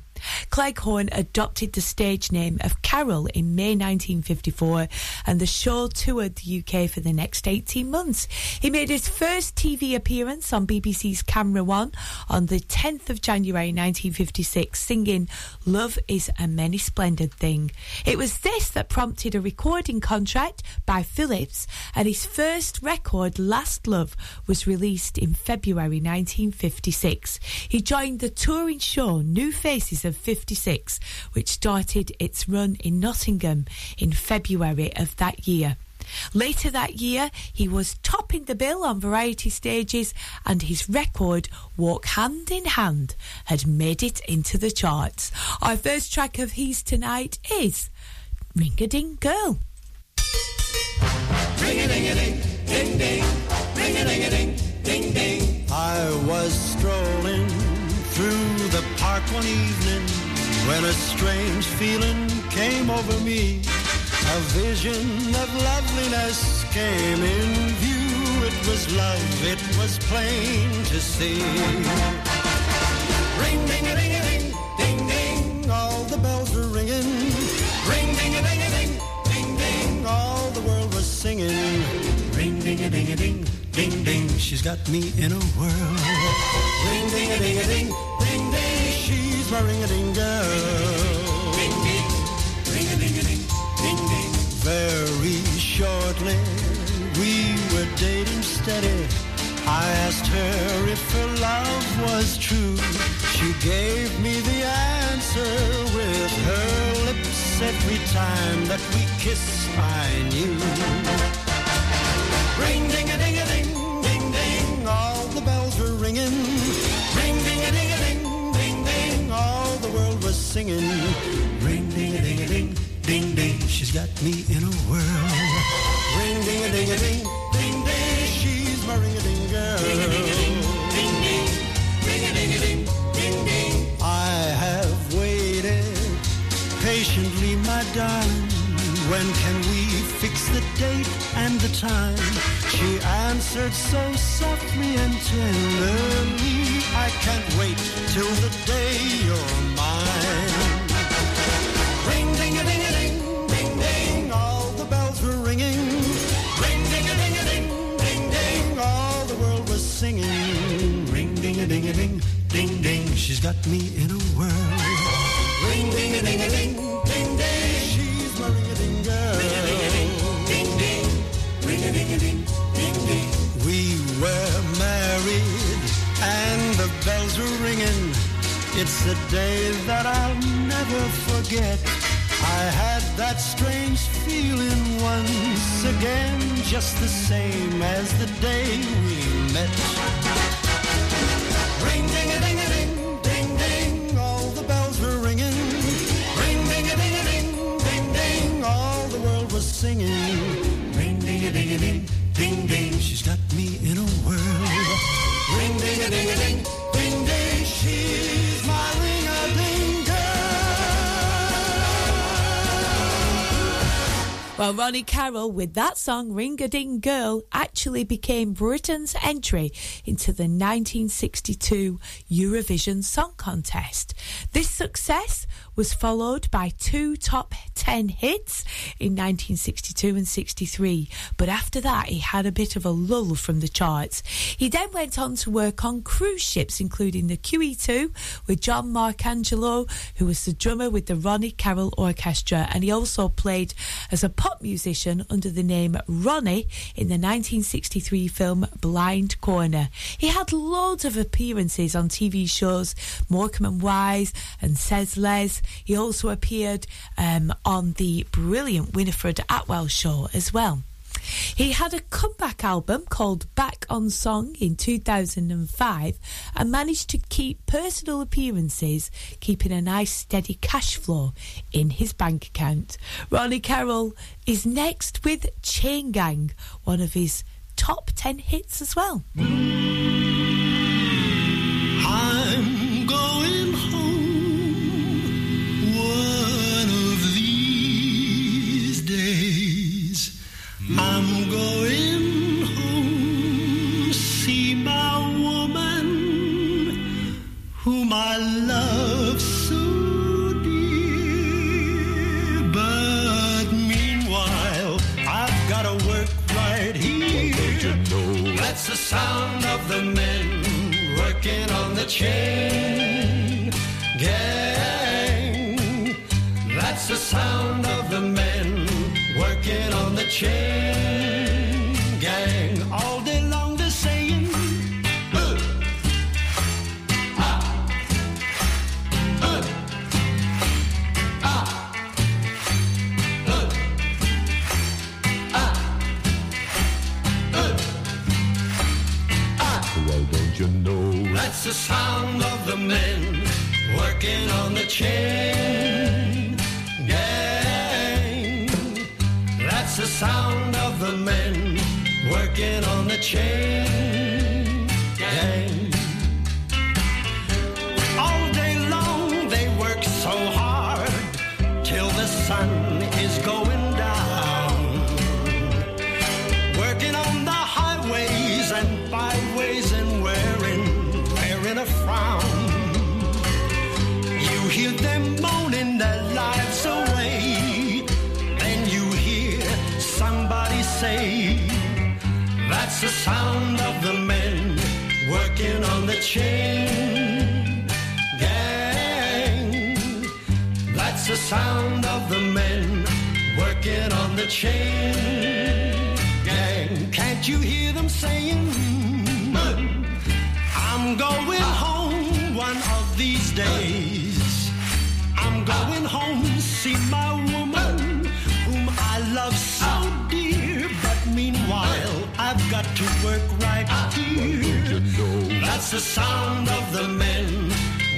Speaker 2: Cleghorn adopted the stage name of Carroll in May 1954 and the show toured the UK for the next 18 months. He made his first TV appearance on BBC's Camera One on the 10th of January 1956 singing Love is a Many Splendid Thing. It was this that prompted a recording contract by Philips and his first record Last Love was released in February 1956. He joined the touring show New Faces of 56 which started its run in Nottingham in February of that year. Later that year, he was topping the bill on variety stages, and his record, Walk Hand in Hand, had made it into the charts. Our first track of his tonight is Ring a Ding Girl.
Speaker 19: Ring a ding a ding, ding ding, ring a ding a ding, ding ding.
Speaker 5: I was strolling through the park one evening when a strange feeling came over me. A vision of loveliness came in view. It was love, it was plain to see. Ring, ding a ding a ding, ding ding, all the bells were ringing. Ring, ding a ding a ding, ding ding, all the world was singing. Ring, ding a ding a ding, ding ding, she's got me in a whirl. Ring, ding a ding a ding, ding ding, she's my ring a ding girl. Ding ding, ring a ding a ding, ding ding. Very shortly, we were dating steady. I asked her if her love was true. She gave me the answer with her lips every time that we kissed. I knew. Ring ding a ding ringing. Ring ding a ding a ding, ding ding, all the world was singing. Ring ding a ding a ding, ding ding, she's got me in a whirl. Ring ding a ding a ding, the time? She answered so softly and tenderly. I can't wait till the day you're mine. Ring ding a ding a ding, ding ding, all the bells were ringing. Ring ding a ding a ding, ding ding, all the world was singing. Ring ding a ding a ding, ding ding, she's got me in a whirl. Ring ding a ding a ding, bells were ringing. It's a day that I'll never forget. I had that strange feeling once again, just the same as the day we met. Ring ding a ding a ding, ding ding, all the bells were ringing. Ring ding a ding a ding, ding ding, all the world was singing. Ring ding a ding a ding, ding ding, she's got me in a whirl. Ring ding a ding a ding
Speaker 2: Well, Ronnie Carroll with that song Ring a Ding Girl actually became Britain's entry into the 1962 Eurovision Song Contest. This success was followed by two top 10 hits in 1962 and 63, but after that he had a bit of a lull from the charts. He then went on to work on cruise ships, including the QE2 with John Marcangelo, who was the drummer with the Ronnie Carroll Orchestra, and he also played as a pop musician under the name Ronnie in the 1963 film Blind Corner. He had loads of appearances on TV shows Morecambe and Wise and Sez Les. He also appeared um, on the brilliant Winifred Atwell show as well. He had a comeback album called Back on Song in 2005 and managed to keep personal appearances, keeping a nice steady cash flow in his bank account. Ronnie Carroll is next with Chain Gang, one of his top 10 hits as well.
Speaker 5: I'm I'm going home, see my woman, whom I love so dear. But meanwhile, I've got to work right here. Don't you know? That's the sound of the men working on the chain. Chain gang. All day long they're saying, "Uh, ah, uh, ah, uh, ah,
Speaker 7: Well, don't you know?
Speaker 5: That's the sound of the men working on the chain change. The sound of the men working on the chain gang. That's the sound of the men working on the chain gang. Can't you hear them saying, I'm going home one of these days. I'm going home see my got to work right here. That's the sound of the men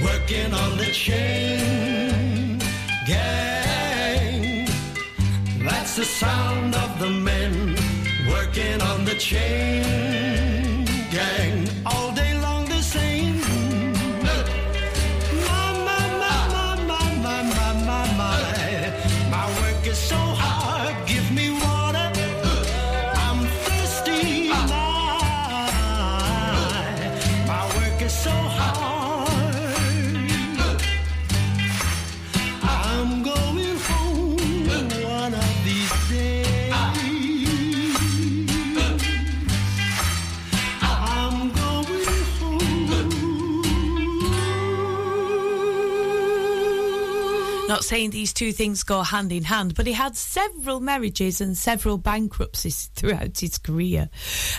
Speaker 5: working on the chain gang. That's the sound of the men working on the chain
Speaker 2: Not saying these two things go hand in hand, but he had several marriages and several bankruptcies throughout his career.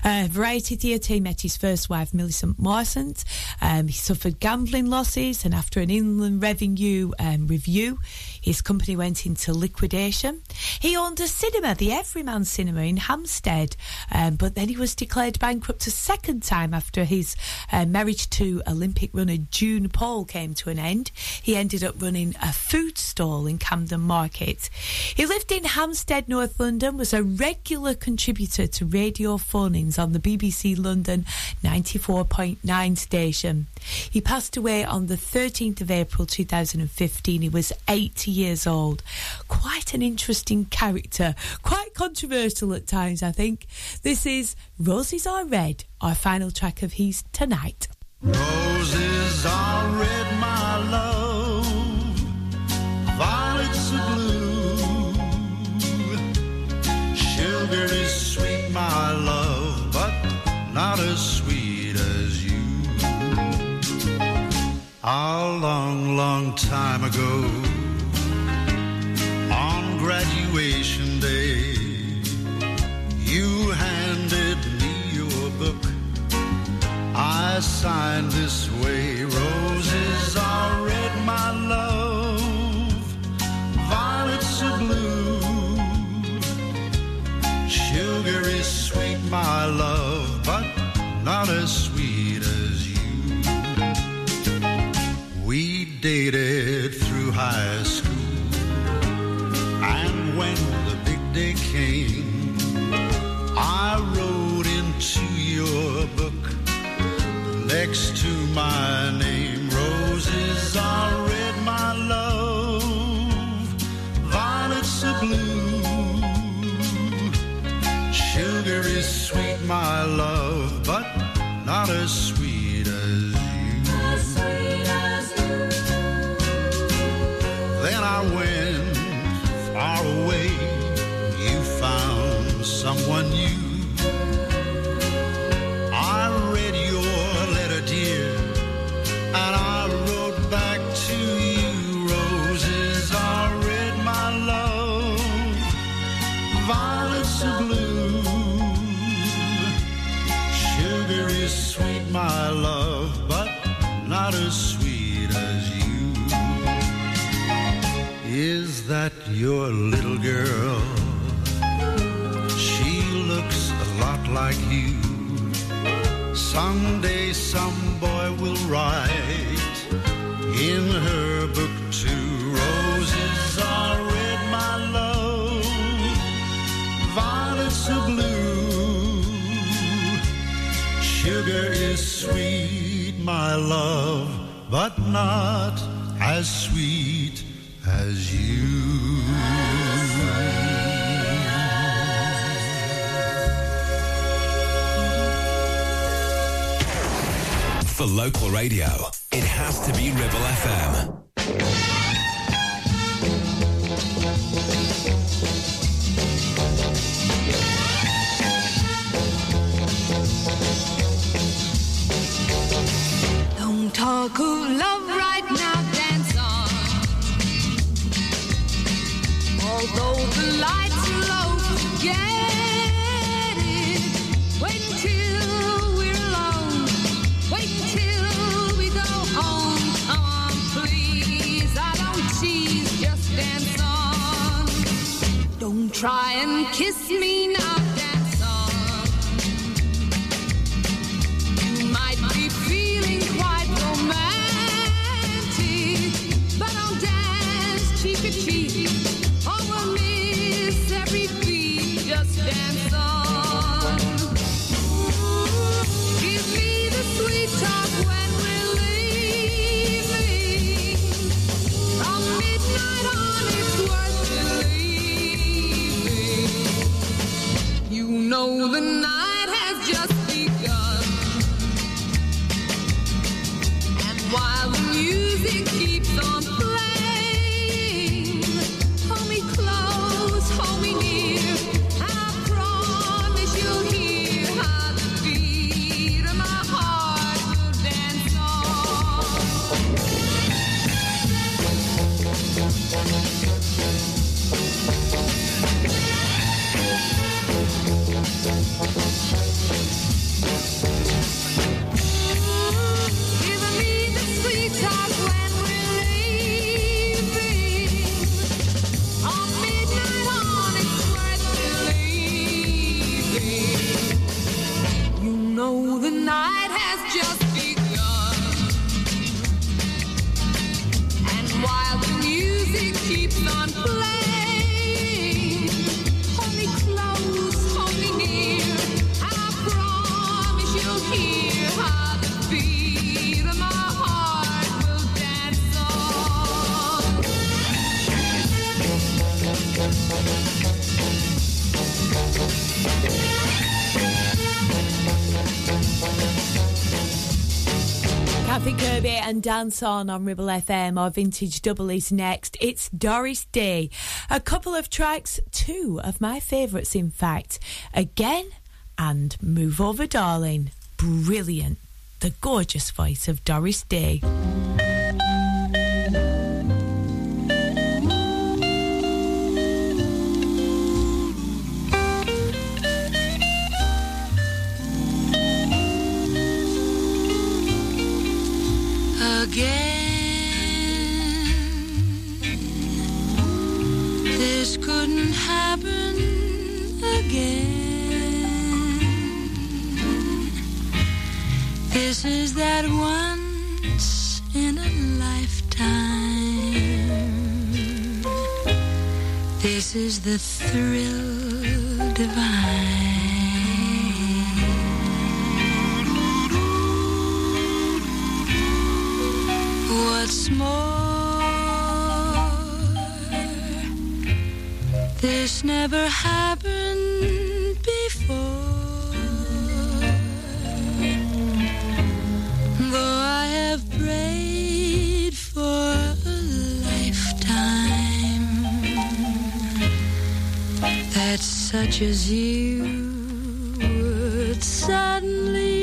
Speaker 2: Uh, Variety Theatre, he met his first wife, Millicent Martin. Um, he suffered gambling losses, and after an inland revenue um, review, his company went into liquidation. He owned a cinema, the Everyman Cinema in Hampstead, um, but then he was declared bankrupt a second time after his uh, marriage to Olympic runner June Paul came to an end. He ended up running a food stall in Camden Market. He lived in Hampstead, North London, was a regular contributor to radio phone-ins on the BBC London 94.9 station. He passed away on the 13th of April 2015. He was 80 years old. Quite an interesting character, quite controversial at times, I think. This is Roses Are Red, our final track of his tonight.
Speaker 20: Roses are red, A long, long time ago, on graduation day, you handed me your book. I signed this way. Roses are red, my love. Violets are blue. Sugar is sweet, my love, dated through high school. And when the big day came, I wrote into your book next to my name. Roses are red, my love. Violets are blue. Sugar is sweet, my love, but not as sweet one you. I read your letter, dear, and I wrote back to you. Roses are red, my love, violets are blue. Sugar is sweet, my love, but not as sweet as you. Is that your little? Someday some boy will write in her book too. Roses are red, my love. Violets are blue. Sugar is sweet, my love, but not as sweet as you.
Speaker 6: Local radio, it has to be Ribble FM.
Speaker 12: Talk of love right now, dance on. Although the lights try and kiss me Dance On on
Speaker 2: Ribble FM. Our vintage double is next. It's Doris Day. A couple of tracks, two of my favourites, in fact. Again and Move Over Darling. Brilliant. The gorgeous voice of Doris Day.
Speaker 12: This couldn't happen again. This is that once in a lifetime. This is the thrill divine. What's more, this never happened before. Though I have prayed for a lifetime that such as you would suddenly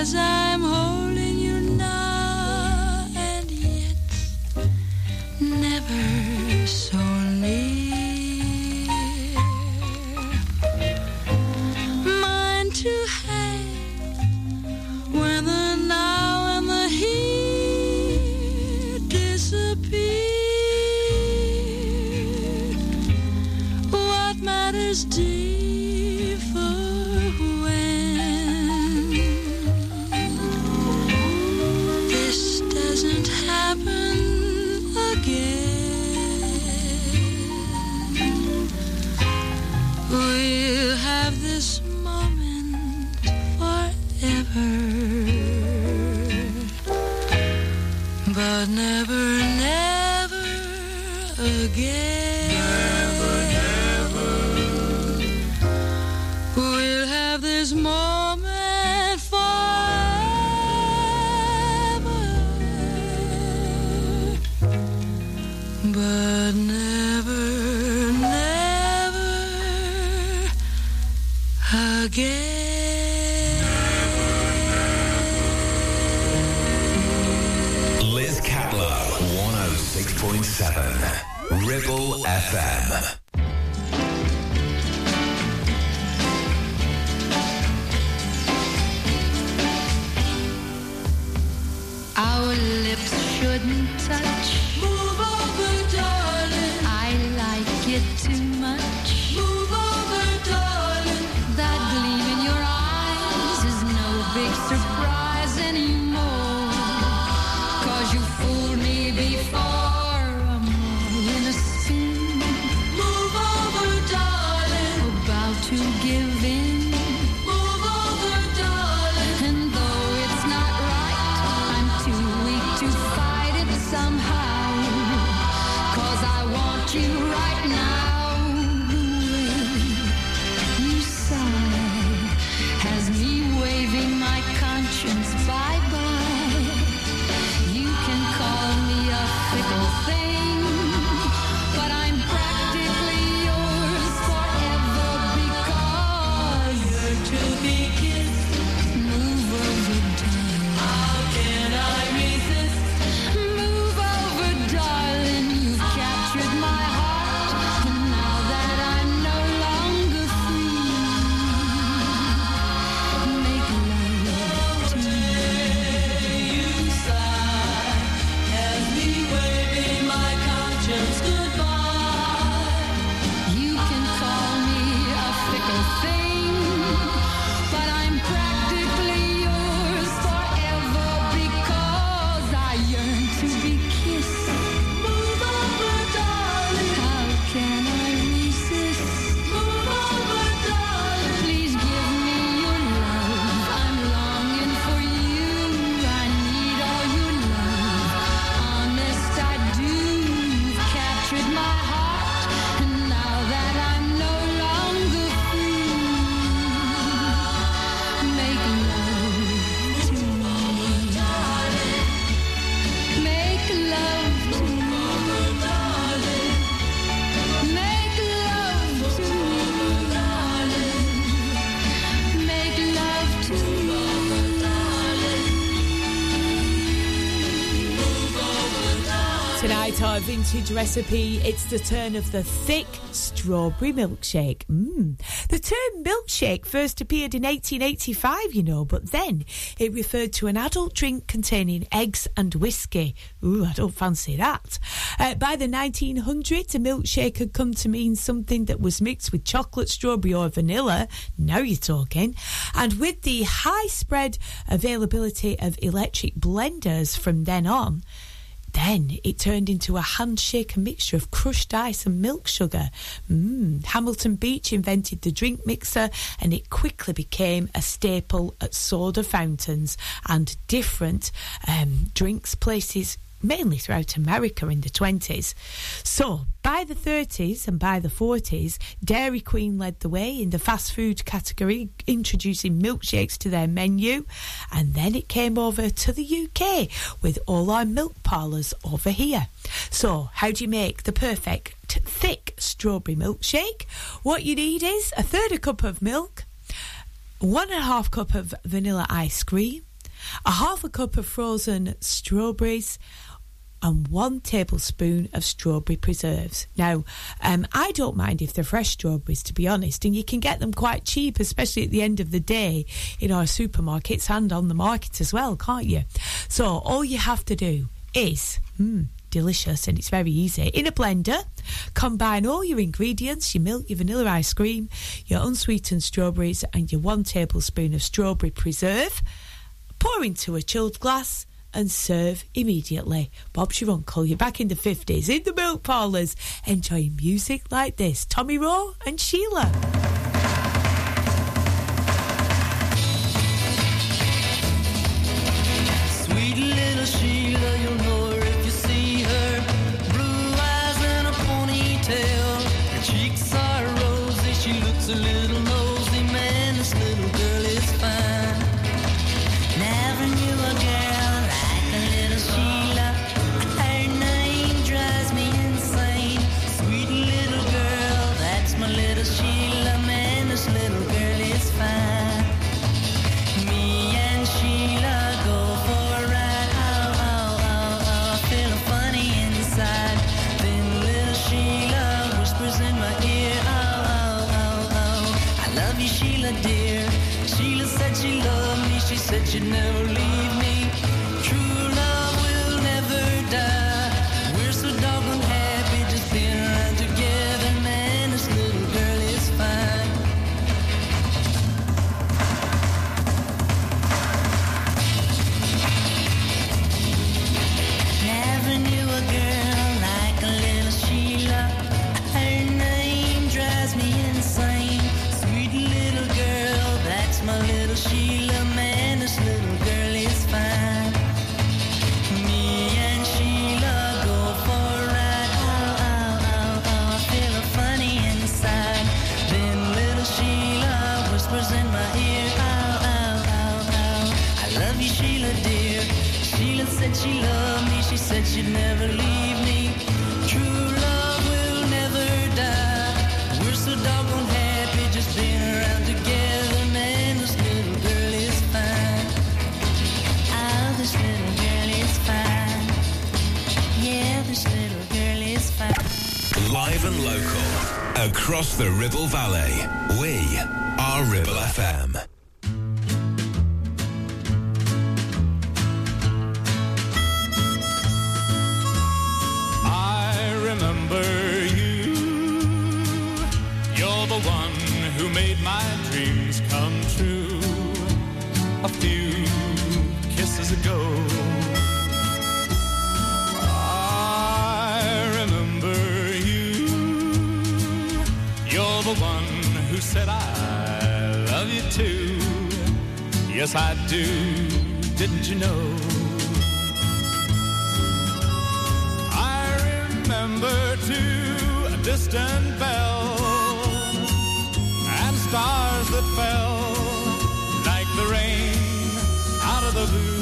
Speaker 12: as I'm again.
Speaker 2: Vintage recipe, it's the turn of the thick strawberry milkshake. Mmm. The term milkshake first appeared in 1885, you know, but then it referred to an adult drink containing eggs and whiskey. Ooh, I don't fancy that. Uh, by the 1900s, a milkshake had come to mean something that was mixed with chocolate, strawberry, or vanilla. Now you're talking. And with the high spread availability of electric blenders from then on, then it turned into a handshaken mixture of crushed ice and milk sugar. Mm. Hamilton Beach invented the drink mixer and it quickly became a staple at soda fountains and different um, drinks places mainly throughout America in the 20s. So, by the 30s and by the 40s, Dairy Queen led the way in the fast food category, introducing milkshakes to their menu. And then it came over to the UK with all our milk parlours over here. So, how do you make the perfect thick strawberry milkshake? What you need is a third a cup of milk, one and a half cup of vanilla ice cream, a half a cup of frozen strawberries, and one tablespoon of strawberry preserves. Now, um, I don't mind if they're fresh strawberries, to be honest, and you can get them quite cheap, especially at the end of the day in our supermarkets and on the market as well, can't you? So, all you have to do is mm, delicious and it's very easy. In a blender, combine all your ingredients your milk, your vanilla ice cream, your unsweetened strawberries, and your one tablespoon of strawberry preserve. Pour into a chilled glass and serve immediately. Bob's your uncle. You're back in the 50s in the milk parlours enjoying music like this. Tommy Roe and Sheila.
Speaker 21: Said you'd never leave and
Speaker 6: local. Across the Ribble Valley. We are Ribble FM.
Speaker 3: I remember you. You're the one who made my dreams come true. A few Yes, I do. Didn't you know? I remember too a distant bell and stars that fell like the rain out of the blue.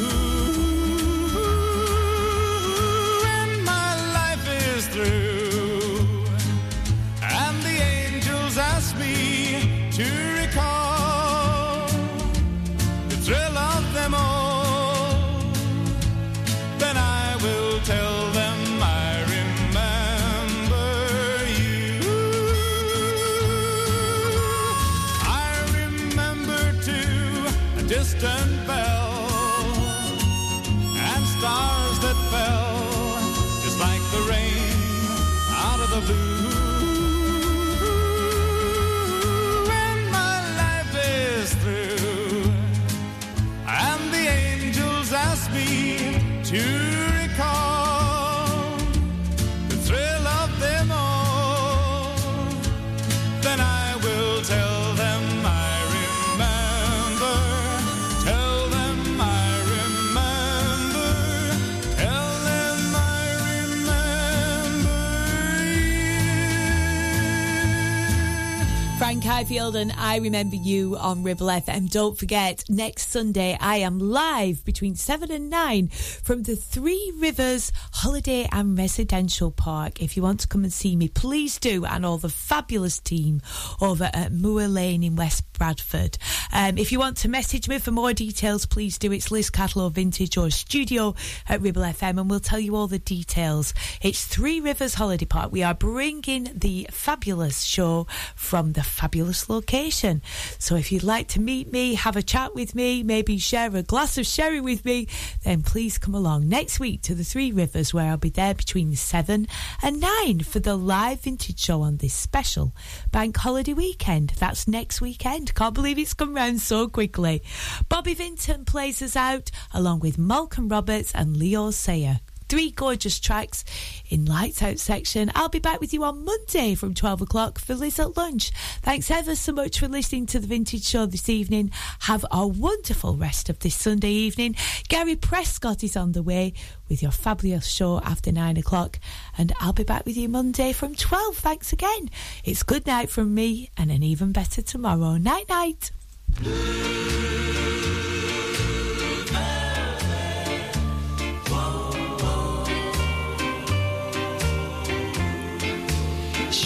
Speaker 3: Ifield and I Remember You
Speaker 2: on Ribble FM. Don't forget, next Sunday I am live between 7 and 9 from the Three Rivers Holiday and Residential Park. If you want to come and see me, please do. And all the fabulous team over at Moor Lane in West Bradford. Um, if you want to message me for more details, please do. It's Liz Catlow Vintage or studio at Ribble FM, and we'll tell you all the details. It's Three Rivers Holiday Park. We are bringing the fabulous show from the fabulous location. So if you'd like to meet me, have a chat with me, maybe share a glass of sherry with me, then please come along next week to the Three Rivers, where I'll be there between seven and nine for the live vintage show on this special bank holiday weekend. That's next weekend. Can't believe it's come round so quickly. Bobby Vinton plays us out along with Malcolm Roberts and Leo Sayer. Three gorgeous tracks in Lights Out section. I'll be back with you on Monday from 12 o'clock for Liz at lunch. Thanks ever so much for listening to the Vintage Show this evening. Have a wonderful rest of this Sunday evening. Gary Prescott is on the way with your fabulous show after nine o'clock, and I'll be back with you Monday from 12. Thanks again. It's good night from me and an even better tomorrow. Night, night.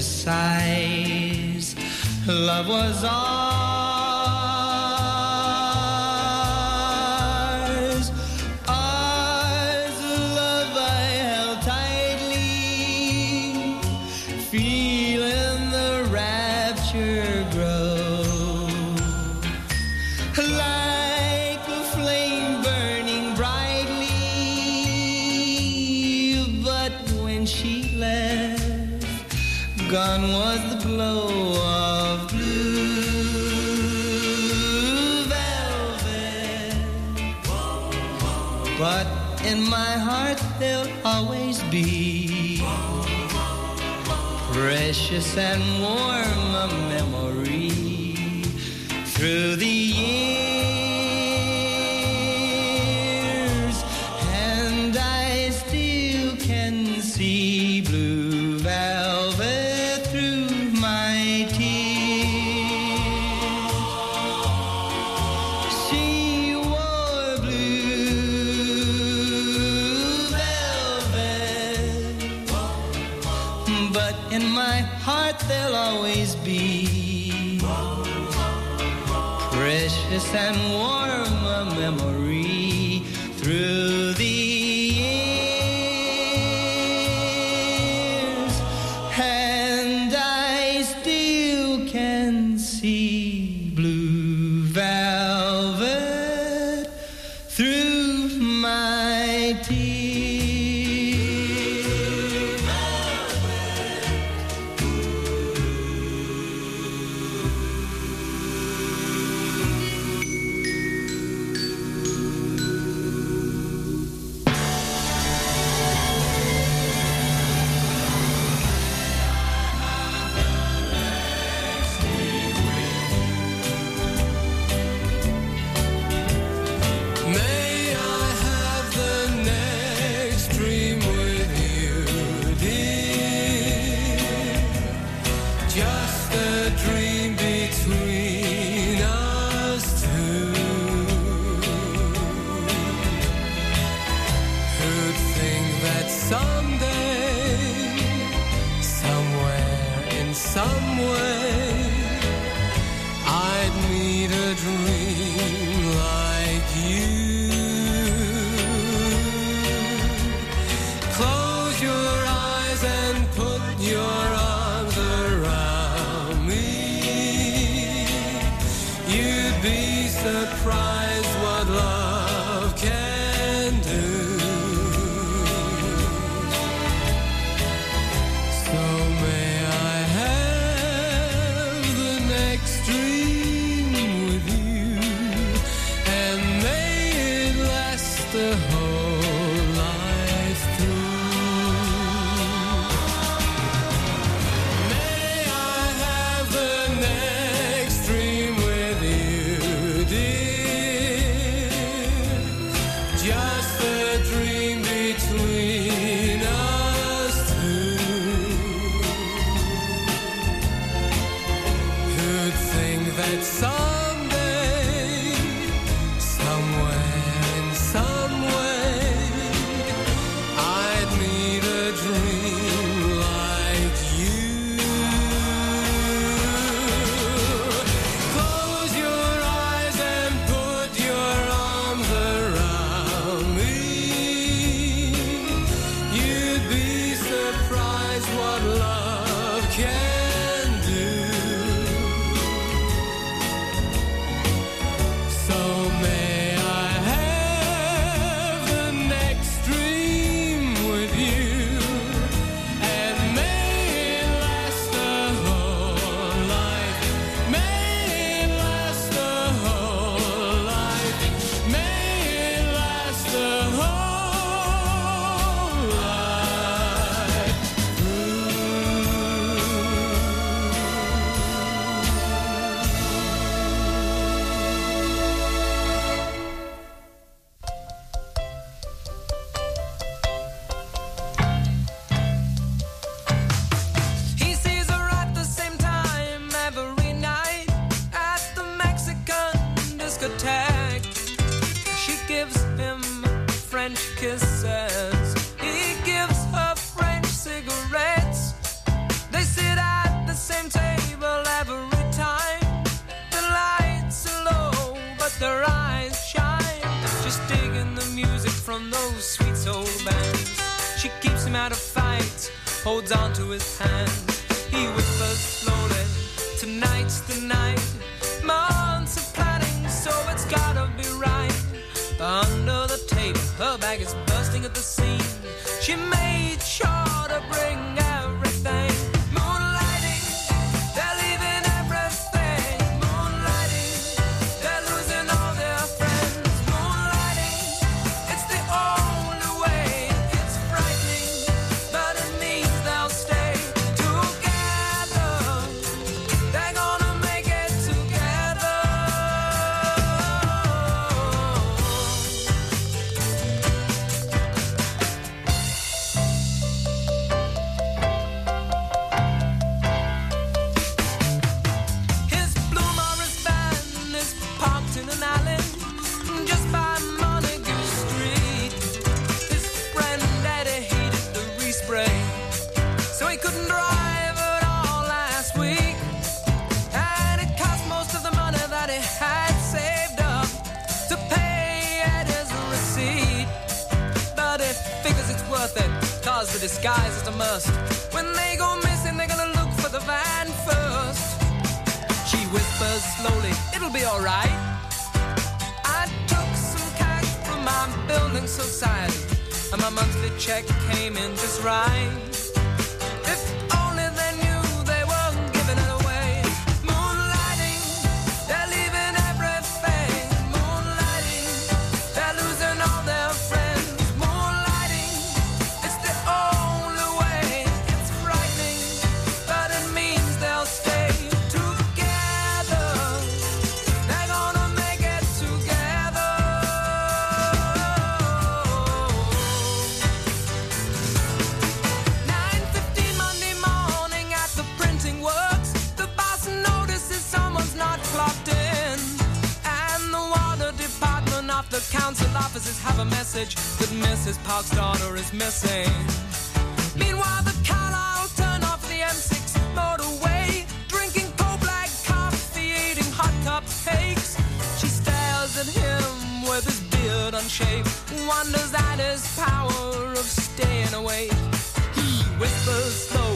Speaker 21: sighs. Love was ours. Precious and warm a memory. Through the always
Speaker 22: have a
Speaker 9: message that Mrs. Park's daughter is missing. Meanwhile, the Carlisle turn off the M6 motorway, drinking cold black coffee, eating hot cupcakes. She stares at him with his beard unshaved, wonders at his power of staying awake. He whispers slow.